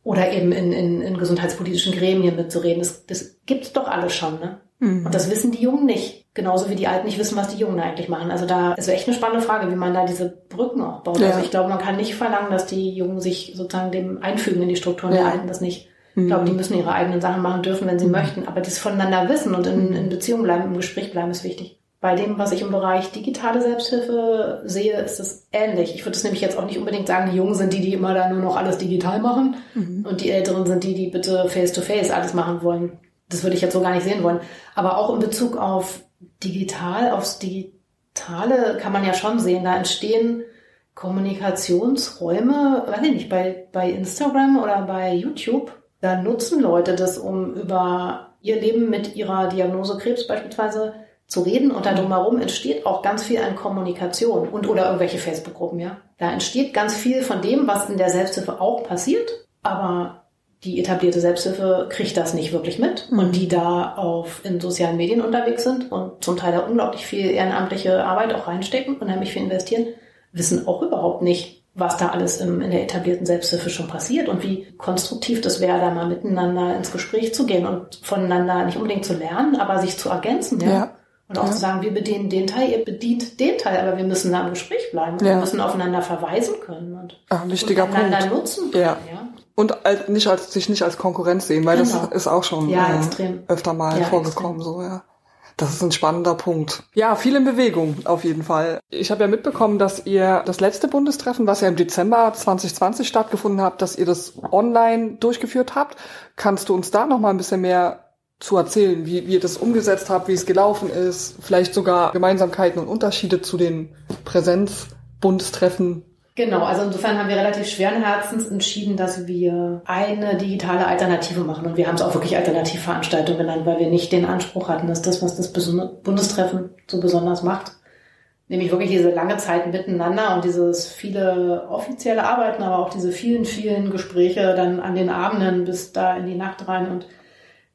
Oder eben in, in, in gesundheitspolitischen Gremien mitzureden. Das, das gibt's doch alles schon, ne? Mhm. Und das wissen die Jungen nicht. Genauso wie die Alten nicht wissen, was die Jungen eigentlich machen. Also da ist echt eine spannende Frage, wie man da diese Brücken auch baut. Ja. Also ich glaube, man kann nicht verlangen, dass die Jungen sich sozusagen dem einfügen in die Strukturen ja. der Alten. Das nicht. Ich glaube, die müssen ihre eigenen Sachen machen dürfen, wenn sie mhm. möchten. Aber das voneinander wissen und in, in Beziehung bleiben, im Gespräch bleiben, ist wichtig. Bei dem, was ich im Bereich digitale Selbsthilfe sehe, ist es ähnlich. Ich würde es nämlich jetzt auch nicht unbedingt sagen, die Jungen sind die, die immer da nur noch alles digital machen mhm. und die Älteren sind die, die bitte face-to-face -face alles machen wollen. Das würde ich jetzt so gar nicht sehen wollen. Aber auch in Bezug auf digital, aufs Digitale kann man ja schon sehen, da entstehen Kommunikationsräume, weiß ich nicht, bei, bei Instagram oder bei YouTube. Da nutzen Leute das, um über ihr Leben mit ihrer Diagnose Krebs beispielsweise zu reden und da drumherum entsteht auch ganz viel an Kommunikation und oder irgendwelche Facebook-Gruppen, ja. Da entsteht ganz viel von dem, was in der Selbsthilfe auch passiert, aber die etablierte Selbsthilfe kriegt das nicht wirklich mit mhm. und die da auf in sozialen Medien unterwegs sind und zum Teil da unglaublich viel ehrenamtliche Arbeit auch reinstecken, und unheimlich viel investieren, wissen auch überhaupt nicht, was da alles im, in der etablierten Selbsthilfe schon passiert und wie konstruktiv das wäre, da mal miteinander ins Gespräch zu gehen und voneinander nicht unbedingt zu lernen, aber sich zu ergänzen. Ja. ja. Und auch ja. zu sagen, wir bedienen den Teil, ihr bedient den Teil, aber wir müssen da im Gespräch bleiben. Ja. Wir müssen aufeinander verweisen können und, Ach, wichtiger und einander Punkt. nutzen können. Ja. ja. Und als, nicht als, sich nicht als Konkurrenz sehen, weil genau. das ist auch schon ja, äh, öfter mal ja, vorgekommen, extrem. so, ja. Das ist ein spannender Punkt. Ja, viel in Bewegung auf jeden Fall. Ich habe ja mitbekommen, dass ihr das letzte Bundestreffen, was ja im Dezember 2020 stattgefunden hat, dass ihr das online durchgeführt habt. Kannst du uns da noch mal ein bisschen mehr zu erzählen, wie, wie ihr das umgesetzt habt, wie es gelaufen ist, vielleicht sogar Gemeinsamkeiten und Unterschiede zu den Präsenz-Bundestreffen Genau, also insofern haben wir relativ schweren Herzens entschieden, dass wir eine digitale Alternative machen. Und wir haben es auch wirklich Alternativveranstaltung genannt, weil wir nicht den Anspruch hatten, dass das, was das Bundestreffen so besonders macht, nämlich wirklich diese lange Zeit miteinander und dieses viele offizielle Arbeiten, aber auch diese vielen, vielen Gespräche dann an den Abenden bis da in die Nacht rein und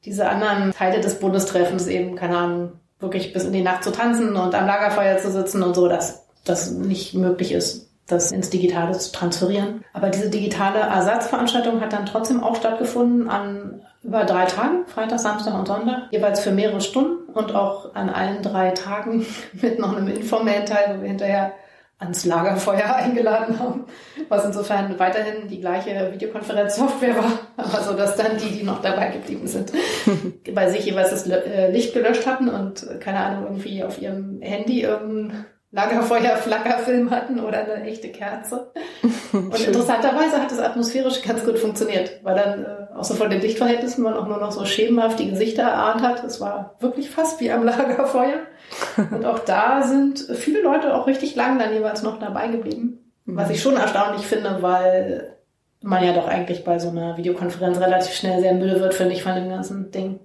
diese anderen Teile des Bundestreffens eben, keine Ahnung, wirklich bis in die Nacht zu tanzen und am Lagerfeuer zu sitzen und so, dass das nicht möglich ist das ins Digitale zu transferieren. Aber diese digitale Ersatzveranstaltung hat dann trotzdem auch stattgefunden an über drei Tage, Freitag, Samstag und Sonntag, jeweils für mehrere Stunden und auch an allen drei Tagen mit noch einem informellen Teil, wo wir hinterher ans Lagerfeuer eingeladen haben, was insofern weiterhin die gleiche Videokonferenzsoftware war, aber so, dass dann die, die noch dabei geblieben sind, bei sich jeweils das äh, Licht gelöscht hatten und keine Ahnung, irgendwie auf ihrem Handy irgendein Lagerfeuer-Flackerfilm hatten oder eine echte Kerze. Und interessanterweise hat es atmosphärisch ganz gut funktioniert, weil dann äh, so von den Lichtverhältnissen man auch nur noch so schemenhaft die Gesichter erahnt hat. Es war wirklich fast wie am Lagerfeuer. Und auch da sind viele Leute auch richtig lang dann jeweils noch dabei geblieben. Was ich schon erstaunlich finde, weil man ja doch eigentlich bei so einer Videokonferenz relativ schnell sehr müde wird, finde ich, von dem ganzen Ding.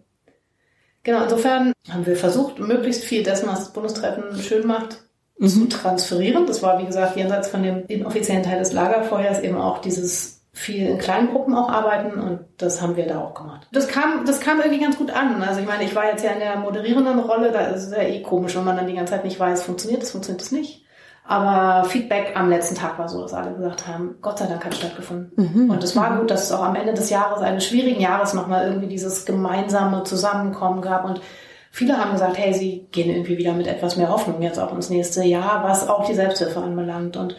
Genau, insofern haben wir versucht, möglichst viel dessen, was das Bundestreffen schön macht. Zu transferieren. Das war, wie gesagt, jenseits von dem inoffiziellen Teil des Lagerfeuers eben auch dieses viel in kleinen Gruppen auch arbeiten und das haben wir da auch gemacht. Das kam, das kam irgendwie ganz gut an. Also ich meine, ich war jetzt ja in der moderierenden Rolle, da ist es ja eh komisch, wenn man dann die ganze Zeit nicht weiß, funktioniert das, funktioniert das nicht. Aber Feedback am letzten Tag war so, dass alle gesagt haben, Gott sei Dank hat stattgefunden. Mhm. Und es war mhm. gut, dass es auch am Ende des Jahres, eines schwierigen Jahres, nochmal irgendwie dieses gemeinsame Zusammenkommen gab und Viele haben gesagt, hey, sie gehen irgendwie wieder mit etwas mehr Hoffnung jetzt auch ins nächste Jahr, was auch die Selbsthilfe anbelangt. Und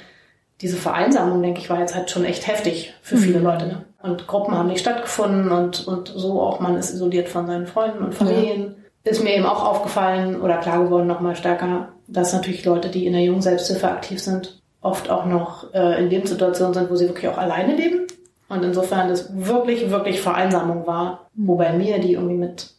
diese Vereinsamung, denke ich, war jetzt halt schon echt heftig für viele mhm. Leute. Ne? Und Gruppen haben nicht stattgefunden und, und so auch man ist isoliert von seinen Freunden und Familien. Ja. Ist mir eben auch aufgefallen oder klar geworden nochmal stärker, dass natürlich Leute, die in der jungen Selbsthilfe aktiv sind, oft auch noch äh, in Lebenssituationen sind, wo sie wirklich auch alleine leben. Und insofern das wirklich, wirklich Vereinsamung war. Wobei mir, die irgendwie mit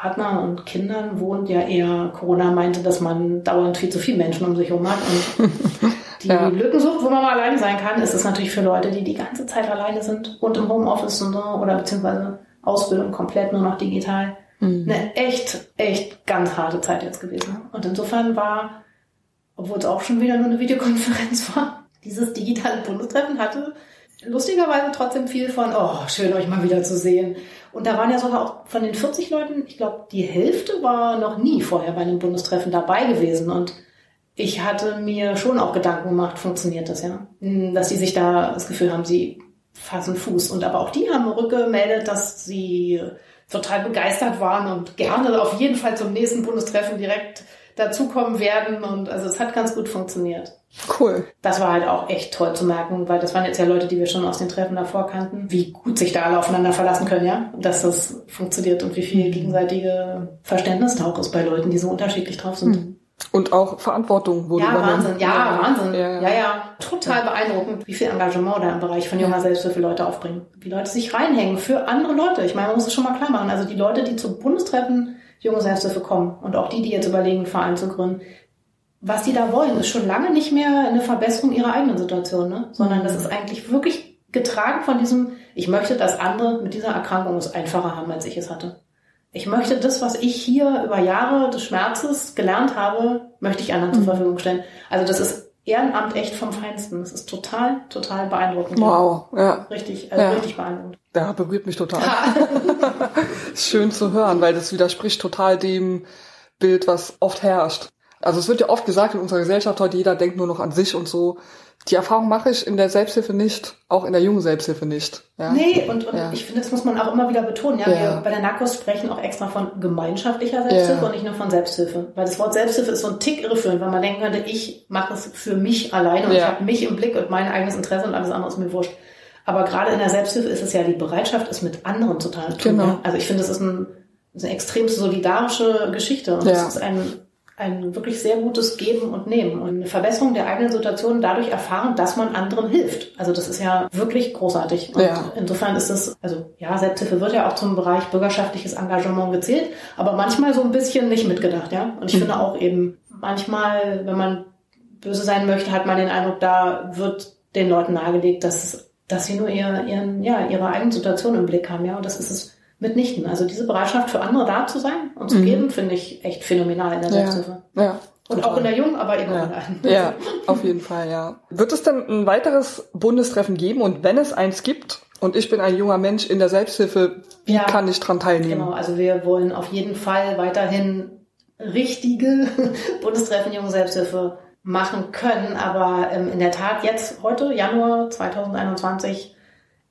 Partner und Kindern wohnt, ja eher Corona meinte, dass man dauernd viel zu viele Menschen um sich herum hat. Und die ja. Lückensucht, wo man mal alleine sein kann, ist es natürlich für Leute, die die ganze Zeit alleine sind und im Homeoffice und so oder beziehungsweise Ausbildung komplett nur noch digital. Mhm. Eine echt, echt ganz harte Zeit jetzt gewesen. Und insofern war, obwohl es auch schon wieder nur eine Videokonferenz war, dieses digitale Bundestreffen hatte lustigerweise trotzdem viel von, oh, schön euch mal wieder zu sehen. Und da waren ja sogar auch von den 40 Leuten, ich glaube, die Hälfte war noch nie vorher bei einem Bundestreffen dabei gewesen. Und ich hatte mir schon auch Gedanken gemacht, funktioniert das ja? Hm, dass sie sich da das Gefühl haben, sie fassen Fuß. Und aber auch die haben rückgemeldet, dass sie total begeistert waren und gerne auf jeden Fall zum nächsten Bundestreffen direkt dazukommen werden. Und also es hat ganz gut funktioniert. Cool. Das war halt auch echt toll zu merken, weil das waren jetzt ja Leute, die wir schon aus den Treffen davor kannten, wie gut sich da alle aufeinander verlassen können, ja, dass das funktioniert und wie viel mhm. gegenseitige Verständnis da auch ist bei Leuten, die so unterschiedlich drauf sind. Mhm. Und auch Verantwortung wurde Ja, Wahnsinn, ja, ja, Wahnsinn. Ja, ja, ja, ja. total beeindruckend, wie viel Engagement da im Bereich von junger Selbsthilfe Leute aufbringen. Wie Leute sich reinhängen für andere Leute. Ich meine, man muss es schon mal klar machen. Also die Leute, die zum Bundestreffen junge Selbsthilfe kommen und auch die, die jetzt überlegen, einen Verein zu gründen, was die da wollen, ist schon lange nicht mehr eine Verbesserung ihrer eigenen Situation, ne? sondern das mhm. ist eigentlich wirklich getragen von diesem, ich möchte, dass andere mit dieser Erkrankung es einfacher haben, als ich es hatte. Ich möchte das, was ich hier über Jahre des Schmerzes gelernt habe, möchte ich anderen mhm. zur Verfügung stellen. Also das ist Ehrenamt echt vom Feinsten. Das ist total, total beeindruckend. Wow, ja. Richtig, also ja. richtig beeindruckend. Ja, berührt mich total. Schön zu hören, weil das widerspricht total dem Bild, was oft herrscht. Also es wird ja oft gesagt in unserer Gesellschaft heute, jeder denkt nur noch an sich und so. Die Erfahrung mache ich in der Selbsthilfe nicht, auch in der jungen Selbsthilfe nicht. Ja. Nee, und, und ja. ich finde, das muss man auch immer wieder betonen. Ja, ja. Wir bei der Narcos sprechen auch extra von gemeinschaftlicher Selbsthilfe und nicht nur von Selbsthilfe. Weil das Wort Selbsthilfe ist so ein Tick irreführend, weil man denken könnte, ich mache es für mich alleine und ich habe mich im Blick und mein eigenes Interesse und alles andere ist mir wurscht. Aber gerade in der Selbsthilfe ist es ja die Bereitschaft, es mit anderen zu tun. Genau. Also ich finde, das ist ein, eine extrem solidarische Geschichte und es ist ein ein wirklich sehr gutes Geben und Nehmen und eine Verbesserung der eigenen Situation dadurch erfahren, dass man anderen hilft. Also das ist ja wirklich großartig. Und ja. insofern ist es, also ja, Selbsthilfe wird ja auch zum Bereich bürgerschaftliches Engagement gezählt, aber manchmal so ein bisschen nicht mitgedacht, ja. Und ich mhm. finde auch eben, manchmal, wenn man böse sein möchte, hat man den Eindruck, da wird den Leuten nahegelegt, dass, dass sie nur ihr, ihren, ja, ihre eigene Situation im Blick haben, ja. Und das ist es mitnichten. Also diese Bereitschaft für andere da zu sein und zu mhm. geben, finde ich echt phänomenal in der Selbsthilfe. Ja. ja. Und auch in der Jungen, aber eben ja. auch in der alten. Ja, auf jeden Fall, ja. Wird es denn ein weiteres Bundestreffen geben? Und wenn es eins gibt, und ich bin ein junger Mensch in der Selbsthilfe, wie ja, kann ich dran teilnehmen? Genau, also wir wollen auf jeden Fall weiterhin richtige Bundestreffen Junge Selbsthilfe machen können. Aber ähm, in der Tat jetzt, heute, Januar 2021,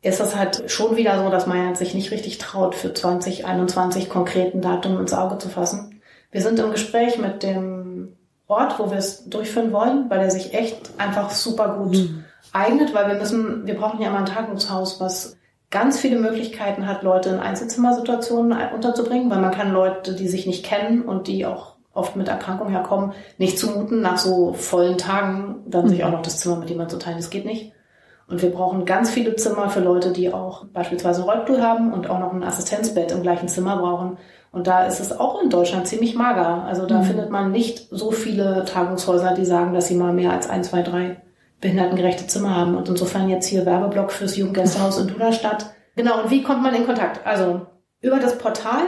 ist es halt schon wieder so, dass man sich nicht richtig traut, für 2021 konkreten Datum ins Auge zu fassen. Wir sind im Gespräch mit dem Ort, wo wir es durchführen wollen, weil er sich echt einfach super gut mhm. eignet, weil wir müssen, wir brauchen ja immer ein Tagungshaus, was ganz viele Möglichkeiten hat, Leute in Einzelzimmersituationen unterzubringen, weil man kann Leute, die sich nicht kennen und die auch oft mit Erkrankung herkommen, nicht zumuten, nach so vollen Tagen dann mhm. sich auch noch das Zimmer mit jemandem zu teilen. Das geht nicht. Und wir brauchen ganz viele Zimmer für Leute, die auch beispielsweise einen Rollstuhl haben und auch noch ein Assistenzbett im gleichen Zimmer brauchen. Und da ist es auch in Deutschland ziemlich mager. Also da mhm. findet man nicht so viele Tagungshäuser, die sagen, dass sie mal mehr als ein, zwei, drei behindertengerechte Zimmer haben. Und insofern jetzt hier Werbeblock fürs Jugendgästehaus in Duderstadt. Genau, und wie kommt man in Kontakt? Also über das Portal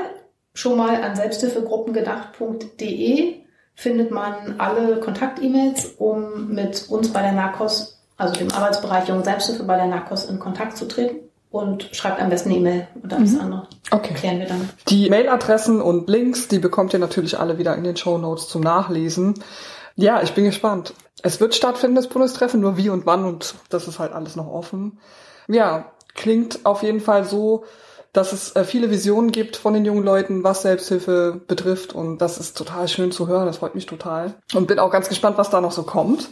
schon mal an selbsthilfegruppengedacht.de findet man alle Kontakt-E-Mails, um mit uns bei der NARCOS also dem Arbeitsbereich Jungen Selbsthilfe bei der NACOS in Kontakt zu treten und schreibt am besten eine E-Mail und alles mhm. andere okay. klären wir dann. Die Mailadressen und Links, die bekommt ihr natürlich alle wieder in den Show Notes zum Nachlesen. Ja, ich bin gespannt. Es wird stattfinden, das Bundestreffen, nur wie und wann und das ist halt alles noch offen. Ja, klingt auf jeden Fall so, dass es äh, viele Visionen gibt von den jungen Leuten, was Selbsthilfe betrifft und das ist total schön zu hören, das freut mich total und bin auch ganz gespannt, was da noch so kommt.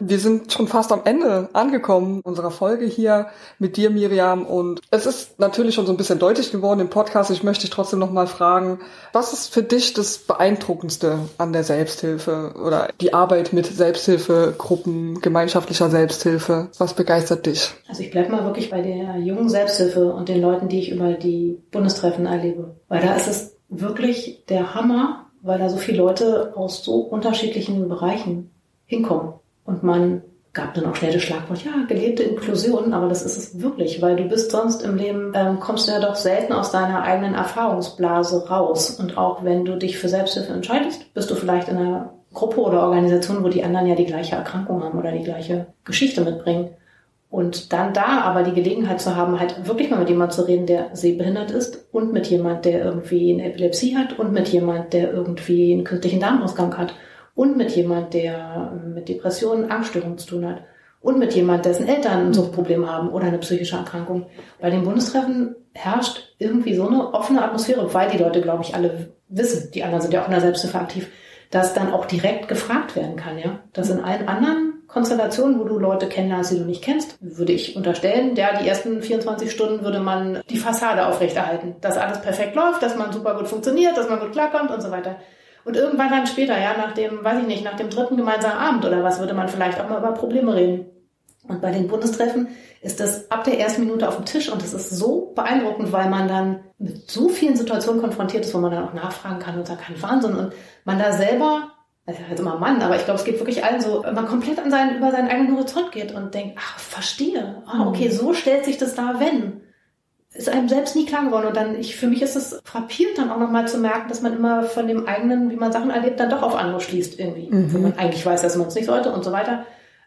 Wir sind schon fast am Ende angekommen unserer Folge hier mit dir, Miriam. Und es ist natürlich schon so ein bisschen deutlich geworden im Podcast. Ich möchte dich trotzdem noch mal fragen, was ist für dich das Beeindruckendste an der Selbsthilfe oder die Arbeit mit Selbsthilfegruppen, gemeinschaftlicher Selbsthilfe? Was begeistert dich? Also ich bleibe mal wirklich bei der jungen Selbsthilfe und den Leuten, die ich über die Bundestreffen erlebe. Weil da ist es wirklich der Hammer, weil da so viele Leute aus so unterschiedlichen Bereichen hinkommen. Und man gab dann auch schnell das Schlagwort, ja, gelebte Inklusion, aber das ist es wirklich, weil du bist sonst im Leben, ähm, kommst du ja doch selten aus deiner eigenen Erfahrungsblase raus. Und auch wenn du dich für Selbsthilfe entscheidest, bist du vielleicht in einer Gruppe oder Organisation, wo die anderen ja die gleiche Erkrankung haben oder die gleiche Geschichte mitbringen. Und dann da aber die Gelegenheit zu haben, halt wirklich mal mit jemand zu reden, der sehbehindert ist und mit jemand, der irgendwie eine Epilepsie hat und mit jemand, der irgendwie einen künstlichen Darmausgang hat und mit jemand, der mit Depressionen, Angststörungen zu tun hat und mit jemand, dessen Eltern ein Suchtproblem haben oder eine psychische Erkrankung. Bei den Bundestreffen herrscht irgendwie so eine offene Atmosphäre, weil die Leute, glaube ich, alle wissen, die anderen sind ja auch in der Selbsthilfe aktiv, dass dann auch direkt gefragt werden kann, ja. Dass in allen anderen Konstellationen, wo du Leute kennenlernst, die du nicht kennst, würde ich unterstellen, ja, die ersten 24 Stunden würde man die Fassade aufrechterhalten, dass alles perfekt läuft, dass man super gut funktioniert, dass man gut klarkommt und so weiter. Und irgendwann dann später, ja, nach dem, weiß ich nicht, nach dem dritten gemeinsamen Abend oder was, würde man vielleicht auch mal über Probleme reden. Und bei den Bundestreffen ist das ab der ersten Minute auf dem Tisch und das ist so beeindruckend, weil man dann mit so vielen Situationen konfrontiert ist, wo man dann auch nachfragen kann und sagt, kein Wahnsinn. Und man da selber, also halt immer Mann, aber ich glaube, es geht wirklich allen so, man komplett an seinen, über seinen eigenen Horizont geht und denkt, ach, verstehe. Ah, okay, so stellt sich das da, wenn ist einem selbst nie klar geworden. Und dann, ich, für mich ist es frappierend dann auch nochmal zu merken, dass man immer von dem eigenen, wie man Sachen erlebt, dann doch auf andere schließt irgendwie. Mhm. Wenn man eigentlich weiß, dass man es nicht sollte und so weiter.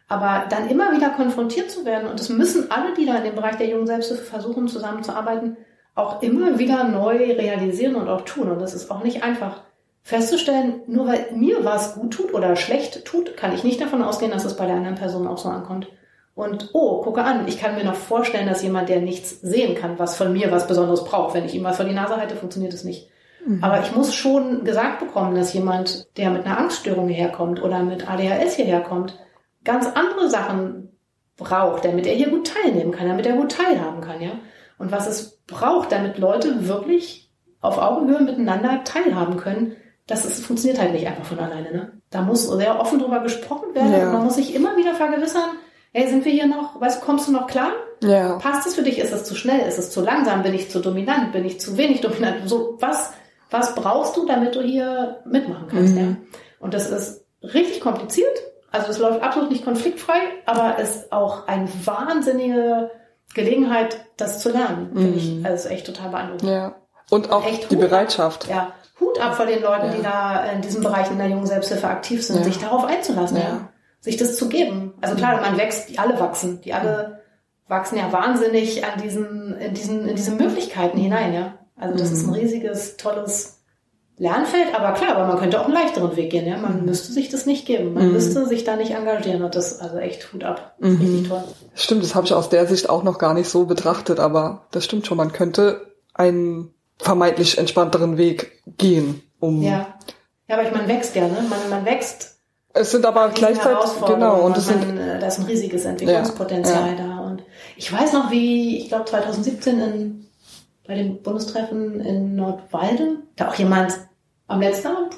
Aber dann immer wieder konfrontiert zu werden, und das müssen alle, die da in dem Bereich der jungen Selbsthilfe versuchen, zusammenzuarbeiten, auch immer wieder neu realisieren und auch tun. Und das ist auch nicht einfach. Festzustellen, nur weil mir was gut tut oder schlecht tut, kann ich nicht davon ausgehen, dass es bei der anderen Person auch so ankommt. Und oh, gucke an, ich kann mir noch vorstellen, dass jemand, der nichts sehen kann, was von mir was Besonderes braucht. Wenn ich ihm was vor die Nase halte, funktioniert es nicht. Mhm. Aber ich muss schon gesagt bekommen, dass jemand, der mit einer Angststörung hierherkommt oder mit ADHS hierher kommt, ganz andere Sachen braucht, damit er hier gut teilnehmen kann, damit er gut teilhaben kann, ja. Und was es braucht, damit Leute wirklich auf Augenhöhe miteinander teilhaben können, das ist, funktioniert halt nicht einfach von alleine, ne? Da muss sehr offen drüber gesprochen werden ja. und man muss sich immer wieder vergewissern, hey, sind wir hier noch, weißt du, kommst du noch klar? Ja. Passt es für dich? Ist es zu schnell? Ist es zu langsam? Bin ich zu dominant? Bin ich zu wenig dominant? So, was, was brauchst du, damit du hier mitmachen kannst, mhm. ja? Und das ist richtig kompliziert. Also es läuft absolut nicht konfliktfrei, aber es ist auch eine wahnsinnige Gelegenheit, das zu lernen, finde mhm. ich. Also echt total beeindruckend. Ja. Und auch echt die Bereitschaft. Ab, ja. Hut ab vor den Leuten, ja. die da in diesem Bereich in der jungen Selbsthilfe aktiv sind, ja. sich darauf einzulassen, ja sich das zu geben. Also klar, man wächst, die alle wachsen, die alle wachsen ja wahnsinnig an diesen, in diesen, in diese Möglichkeiten hinein, ja. Also das ist ein mhm. riesiges, tolles Lernfeld, aber klar, aber man könnte auch einen leichteren Weg gehen, ja. Man mhm. müsste sich das nicht geben. Man mhm. müsste sich da nicht engagieren und das also echt Hut ab. Mhm. Richtig toll. Stimmt, das habe ich aus der Sicht auch noch gar nicht so betrachtet, aber das stimmt schon. Man könnte einen vermeintlich entspannteren Weg gehen, um. Ja. Ja, aber ich meine, wächst ja, ne? Man, man wächst. Es sind aber gleichzeitig, genau, und es sind, äh, da ist ein riesiges Entwicklungspotenzial ja, ja. da. Und ich weiß noch, wie, ich glaube 2017 in, bei dem Bundestreffen in Nordwalde, da auch jemand am letzten Abend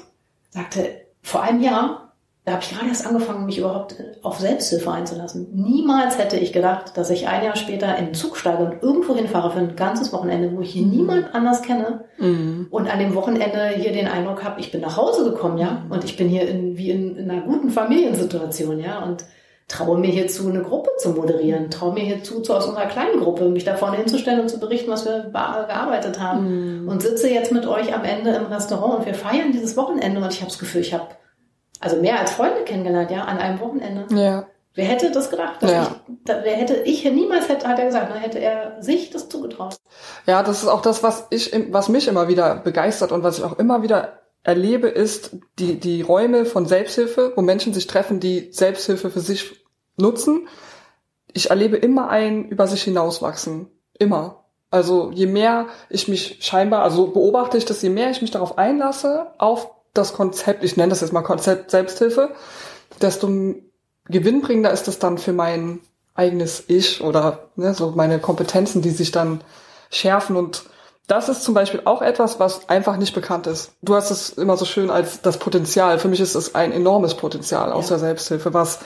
sagte, vor einem Jahr da habe ich gerade erst angefangen, mich überhaupt auf Selbsthilfe einzulassen. Niemals hätte ich gedacht, dass ich ein Jahr später in den Zug steige und irgendwo hinfahre für ein ganzes Wochenende, wo ich hier mhm. niemand anders kenne mhm. und an dem Wochenende hier den Eindruck habe, ich bin nach Hause gekommen, ja, und ich bin hier in, wie in, in einer guten Familiensituation, ja, und traue mir hierzu, eine Gruppe zu moderieren, traue mir hierzu, zu aus unserer kleinen Gruppe, mich da vorne hinzustellen und zu berichten, was wir gearbeitet haben mhm. und sitze jetzt mit euch am Ende im Restaurant und wir feiern dieses Wochenende und ich habe das Gefühl, ich habe also mehr als Freunde kennengelernt, ja, an einem Wochenende. Ja. Wer hätte das gedacht? ja. ich, da, wer hätte ich niemals hätte, hat er gesagt, dann hätte er sich das zugetraut. Ja, das ist auch das, was ich, was mich immer wieder begeistert und was ich auch immer wieder erlebe, ist die, die Räume von Selbsthilfe, wo Menschen sich treffen, die Selbsthilfe für sich nutzen. Ich erlebe immer ein über sich hinauswachsen. Immer. Also je mehr ich mich scheinbar, also beobachte ich das, je mehr ich mich darauf einlasse, auf das Konzept, ich nenne das jetzt mal Konzept Selbsthilfe, desto gewinnbringender ist das dann für mein eigenes Ich oder ne, so meine Kompetenzen, die sich dann schärfen und das ist zum Beispiel auch etwas, was einfach nicht bekannt ist. Du hast es immer so schön als das Potenzial. Für mich ist es ein enormes Potenzial aus ja. der Selbsthilfe, was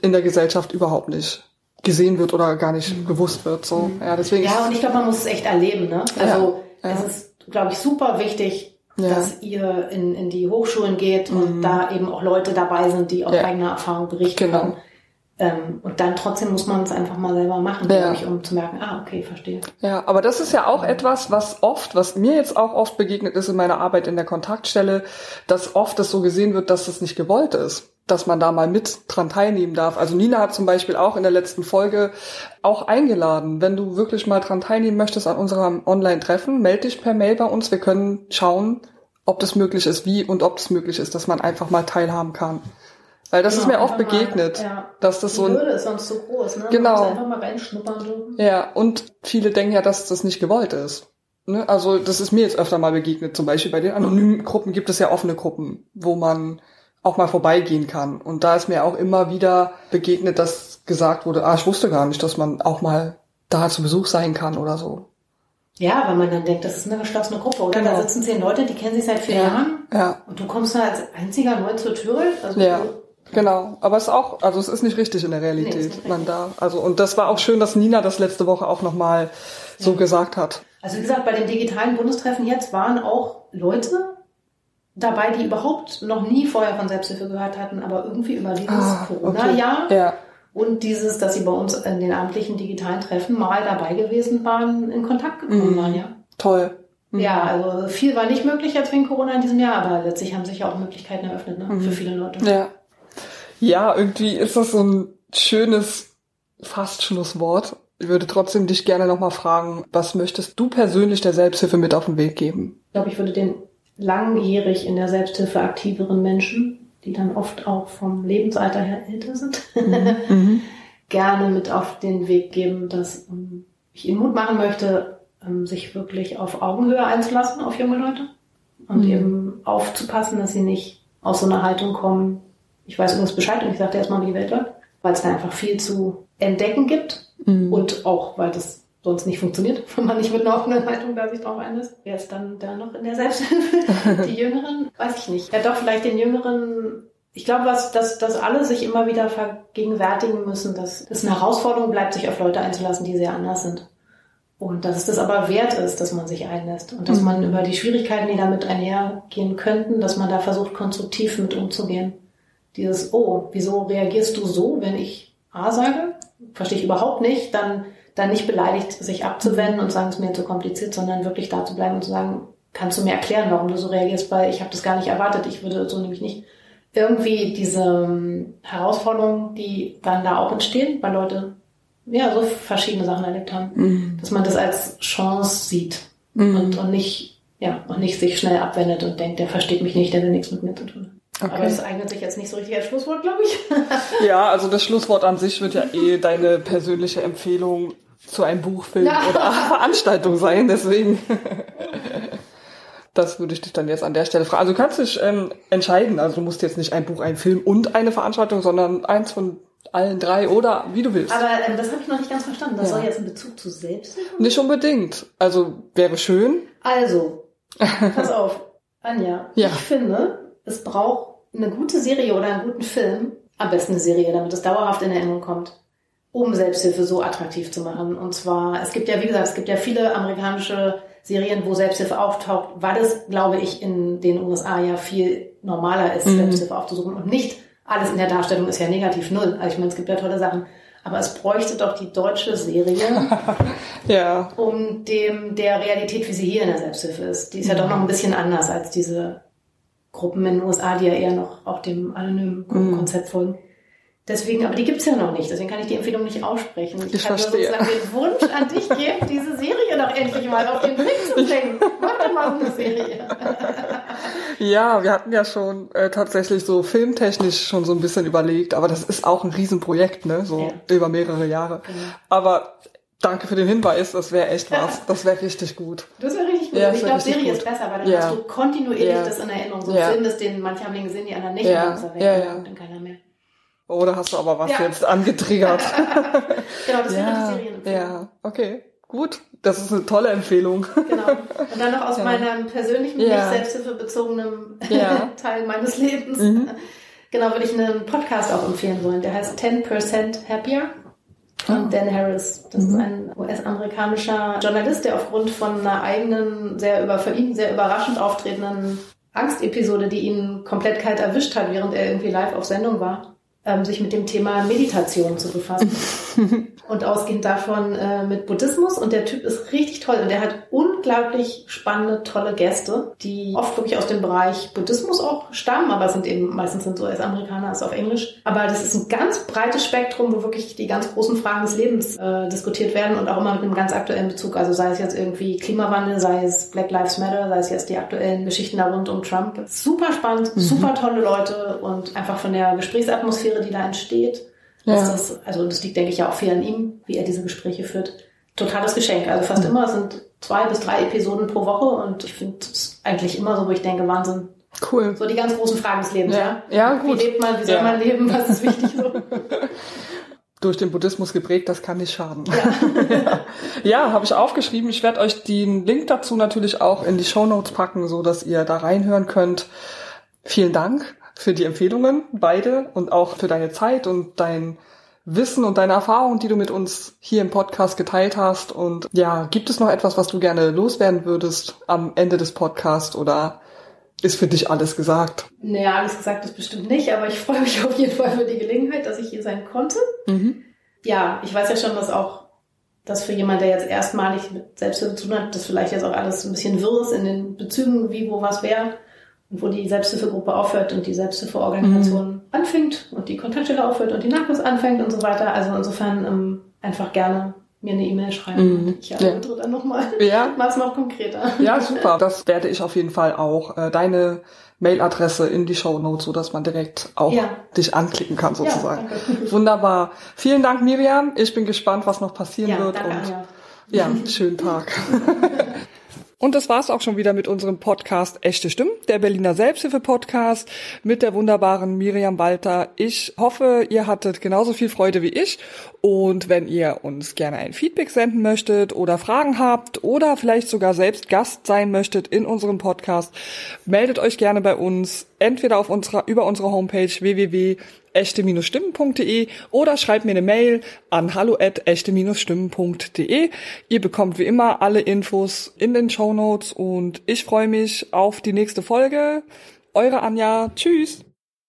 in der Gesellschaft überhaupt nicht gesehen wird oder gar nicht mhm. bewusst wird. So, ja, deswegen. Ja, und ich glaube, man muss es echt erleben. Ne? Also ja, ja. es ist, glaube ich, super wichtig, ja. dass ihr in, in die Hochschulen geht mhm. und da eben auch Leute dabei sind, die aus ja. eigener Erfahrung berichten genau. können. Ähm, und dann trotzdem muss man es einfach mal selber machen, ja. ich, um zu merken, ah, okay, verstehe. Ja, aber das ist ja auch etwas, was oft, was mir jetzt auch oft begegnet ist in meiner Arbeit in der Kontaktstelle, dass oft das so gesehen wird, dass es nicht gewollt ist dass man da mal mit dran teilnehmen darf. Also Nina hat zum Beispiel auch in der letzten Folge auch eingeladen. Wenn du wirklich mal dran teilnehmen möchtest an unserem Online-Treffen, melde dich per Mail bei uns. Wir können schauen, ob das möglich ist, wie und ob es möglich ist, dass man einfach mal teilhaben kann. Weil das genau, ist mir oft begegnet, mal, ja. dass das Die so ein, Hürde ist sonst so groß, ne? Genau. Man einfach mal reinschnuppern dürfen. Ja, und viele denken ja, dass das nicht gewollt ist. Ne? Also das ist mir jetzt öfter mal begegnet. Zum Beispiel bei den anonymen Gruppen gibt es ja offene Gruppen, wo man auch mal vorbeigehen kann. Und da ist mir auch immer wieder begegnet, dass gesagt wurde, ah, ich wusste gar nicht, dass man auch mal da zu Besuch sein kann oder so. Ja, weil man dann denkt, das ist eine geschlossene Gruppe, oder? Genau. Da sitzen zehn Leute, die kennen sich seit vier ja. Jahren. Ja. Und du kommst da als einziger neu zur Tür. Also ja. Genau, aber es ist auch, also es ist nicht richtig in der Realität. Nee, man da, also und das war auch schön, dass Nina das letzte Woche auch nochmal so ja. gesagt hat. Also wie gesagt, bei dem digitalen Bundestreffen jetzt waren auch Leute, dabei, die überhaupt noch nie vorher von Selbsthilfe gehört hatten, aber irgendwie über dieses ah, Corona-Jahr okay. ja. und dieses, dass sie bei uns in den amtlichen digitalen Treffen mal dabei gewesen waren, in Kontakt gekommen mhm. waren, ja. Toll. Mhm. Ja, also viel war nicht möglich als wegen Corona in diesem Jahr, aber letztlich haben sich ja auch Möglichkeiten eröffnet, ne, mhm. für viele Leute. Ja. Ja, irgendwie ist das so ein schönes Fastschlusswort. Ich würde trotzdem dich gerne nochmal fragen, was möchtest du persönlich der Selbsthilfe mit auf den Weg geben? Ich glaube, ich würde den langjährig in der Selbsthilfe aktiveren Menschen, die dann oft auch vom Lebensalter her älter sind, mhm. mhm. gerne mit auf den Weg geben, dass um, ich ihnen Mut machen möchte, um, sich wirklich auf Augenhöhe einzulassen auf junge Leute und mhm. eben aufzupassen, dass sie nicht aus so einer Haltung kommen. Ich weiß übrigens Bescheid und ich sage dir erstmal, wie die Welt läuft, weil es da einfach viel zu entdecken gibt mhm. und auch, weil das sonst nicht funktioniert, wenn man nicht mit einer offenen Haltung da sich drauf einlässt. Wer ist dann da noch in der Selbsthilfe? Die Jüngeren? Weiß ich nicht. Ja, doch, vielleicht den Jüngeren. Ich glaube, was, dass, dass alle sich immer wieder vergegenwärtigen müssen, dass es eine Herausforderung bleibt, sich auf Leute einzulassen, die sehr anders sind. Und dass es das aber wert ist, dass man sich einlässt. Und dass mhm. man über die Schwierigkeiten, die damit einhergehen könnten, dass man da versucht, konstruktiv mit umzugehen. Dieses, oh, wieso reagierst du so, wenn ich A sage? Verstehe ich überhaupt nicht. Dann dann nicht beleidigt sich abzuwenden und sagen, es ist mir zu kompliziert, sondern wirklich da zu bleiben und zu sagen, kannst du mir erklären, warum du so reagierst, weil ich habe das gar nicht erwartet, ich würde so nämlich nicht. Irgendwie diese ähm, Herausforderungen, die dann da auch entstehen, weil Leute ja so verschiedene Sachen erlebt haben, mhm. dass man das als Chance sieht mhm. und, und nicht ja, und nicht sich schnell abwendet und denkt, der versteht mich nicht, der will nichts mit mir zu tun. Okay. Aber das eignet sich jetzt nicht so richtig als Schlusswort, glaube ich. Ja, also das Schlusswort an sich wird ja eh deine persönliche Empfehlung zu einem Buchfilm Ja. oder Veranstaltung sein, deswegen. Das würde ich dich dann jetzt an der Stelle fragen. Also du kannst dich ähm, entscheiden. Also du musst jetzt nicht ein Buch, ein Film und eine Veranstaltung, sondern eins von allen drei oder wie du willst. Aber ähm, das habe ich noch nicht ganz verstanden. Das Ja. soll jetzt einen Bezug zu Selbsthilfe Nicht unbedingt. Also wäre schön. Also, pass auf, Anja. Ja. Ich finde, es braucht eine gute Serie oder einen guten Film, am besten eine Serie, damit es dauerhaft in Erinnerung kommt, um Selbsthilfe so attraktiv zu machen. Und zwar, es gibt ja, wie gesagt, es gibt ja viele amerikanische Serien, wo Selbsthilfe auftaucht, weil es, glaube ich, in den USA ja viel normaler ist, Mhm. Selbsthilfe aufzusuchen und nicht alles in der Darstellung ist ja negativ null. Also ich meine, es gibt ja tolle Sachen. Aber es bräuchte doch die deutsche Serie, Ja. um dem der Realität, wie sie hier in der Selbsthilfe ist. Die ist ja doch noch ein bisschen anders als diese Gruppen in den USA, die ja eher noch auch dem anonymen Gruppenkonzept folgen. Deswegen, aber die gibt's ja noch nicht, deswegen kann ich die Empfehlung nicht aussprechen. Ich kann nur verstehe. sozusagen den Wunsch an dich geben, diese Serie doch endlich mal auf den Weg zu bringen. Mach doch mal so eine Serie. Ja, wir hatten ja schon äh, tatsächlich so filmtechnisch schon so ein bisschen überlegt, aber das ist auch ein Riesenprojekt, ne? So Ja. über mehrere Jahre. Genau. Aber danke für den Hinweis, das wäre echt was. Das wäre richtig gut. Das wäre richtig gut. Ja, ich glaube, Serie gut. ist besser, weil dann Ja. hast du kontinuierlich Ja. das in Erinnerung. So Ja. Film ist, den manche haben den gesehen, die anderen nicht, Ja. und dann Ja, und ja. dann keiner mehr. Oh, da hast du aber was Ja. jetzt angetriggert. Genau, das wäre die ja, Serienempfehlung. ja, okay, gut. Das ist eine tolle Empfehlung. Genau. Und dann noch aus Ja. meinem persönlichen, Ja. nicht selbsthilfebezogenen Ja. Teil meines Lebens. Mhm. Genau, würde ich einen Podcast auch empfehlen wollen. Der heißt 10% Happier. Von Dan Harris. Das ist ein US-amerikanischer Journalist, der aufgrund von einer eigenen, sehr über, für ihn sehr überraschend auftretenden Angstepisode, die ihn komplett kalt erwischt hat, während er irgendwie live auf Sendung war, ähm, sich mit dem Thema Meditation zu befassen. und ausgehend davon äh, mit Buddhismus. Und der Typ ist richtig toll und der hat unglaublich spannende, tolle Gäste, die oft wirklich aus dem Bereich Buddhismus auch stammen, aber sind eben meistens sind so als Amerikaner, ist auf Englisch. Aber das ist ein ganz breites Spektrum, wo wirklich die ganz großen Fragen des Lebens äh, diskutiert werden und auch immer mit einem ganz aktuellen Bezug. Also sei es jetzt irgendwie Klimawandel, sei es Black Lives Matter, sei es jetzt die aktuellen Geschichten da rund um Trump. Super spannend, super tolle Leute und einfach von der Gesprächsatmosphäre, die da entsteht. Ja. Ist das, also das liegt, denke ich, ja auch viel an ihm, wie er diese Gespräche führt. Totales Geschenk. Also fast immer es sind zwei bis drei Episoden pro Woche und ich finde es eigentlich immer so, wo ich denke, Wahnsinn. Cool. So die ganz großen Fragen des Lebens, Ja. ja? Ja, gut. Wie lebt man, wie soll Ja. man leben, was ist wichtig so? Durch den Buddhismus geprägt, das kann nicht schaden. Ja, ja habe ich aufgeschrieben. Ich werde euch den Link dazu natürlich auch in die Shownotes packen, so dass ihr da reinhören könnt. Vielen Dank für die Empfehlungen, beide, und auch für deine Zeit und dein Wissen und deine Erfahrungen, die du mit uns hier im Podcast geteilt hast. Und ja, gibt es noch etwas, was du gerne loswerden würdest am Ende des Podcasts oder ist für dich alles gesagt? Naja, alles gesagt ist bestimmt nicht, aber ich freue mich auf jeden Fall für die Gelegenheit, dass ich hier sein konnte. Mhm. Ja, ich weiß ja schon, dass auch das für jemand, der jetzt erstmalig mit Selbsthilfe zu tun hat, das vielleicht jetzt auch alles ein bisschen wirr ist in den Bezügen, wie, wo, was, wer. Und wo die Selbsthilfegruppe aufhört und die Selbsthilfeorganisation anfängt und die Kontaktstelle aufhört und die Nachwuchs anfängt und so weiter. Also insofern ähm, einfach gerne mir eine E-Mail schreiben. Mhm. Ich Ja. erläutere dann nochmal. Ja, Mach's noch konkreter. Ja, super. Das werde ich auf jeden Fall auch. Äh, deine Mailadresse in die Show Notes, so dass man direkt auch Ja. dich anklicken kann sozusagen. Ja. Wunderbar. Vielen Dank, Miriam. Ich bin gespannt, was noch passieren Ja, wird. danke, und Anja. ja, schönen Tag. Und das war's auch schon wieder mit unserem Podcast Echte Stimmen, der Berliner Selbsthilfe-Podcast mit der wunderbaren Miriam Walter. Ich hoffe, ihr hattet genauso viel Freude wie ich. Und wenn ihr uns gerne ein Feedback senden möchtet oder Fragen habt oder vielleicht sogar selbst Gast sein möchtet in unserem Podcast, meldet euch gerne bei uns entweder auf unserer, über unsere Homepage www.echte-stimmen.de oder schreibt mir eine Mail an hallo@echte-stimmen.de. Ihr bekommt wie immer alle Infos in den Show Notes und ich freue mich auf die nächste Folge. Eure Anja. Tschüss.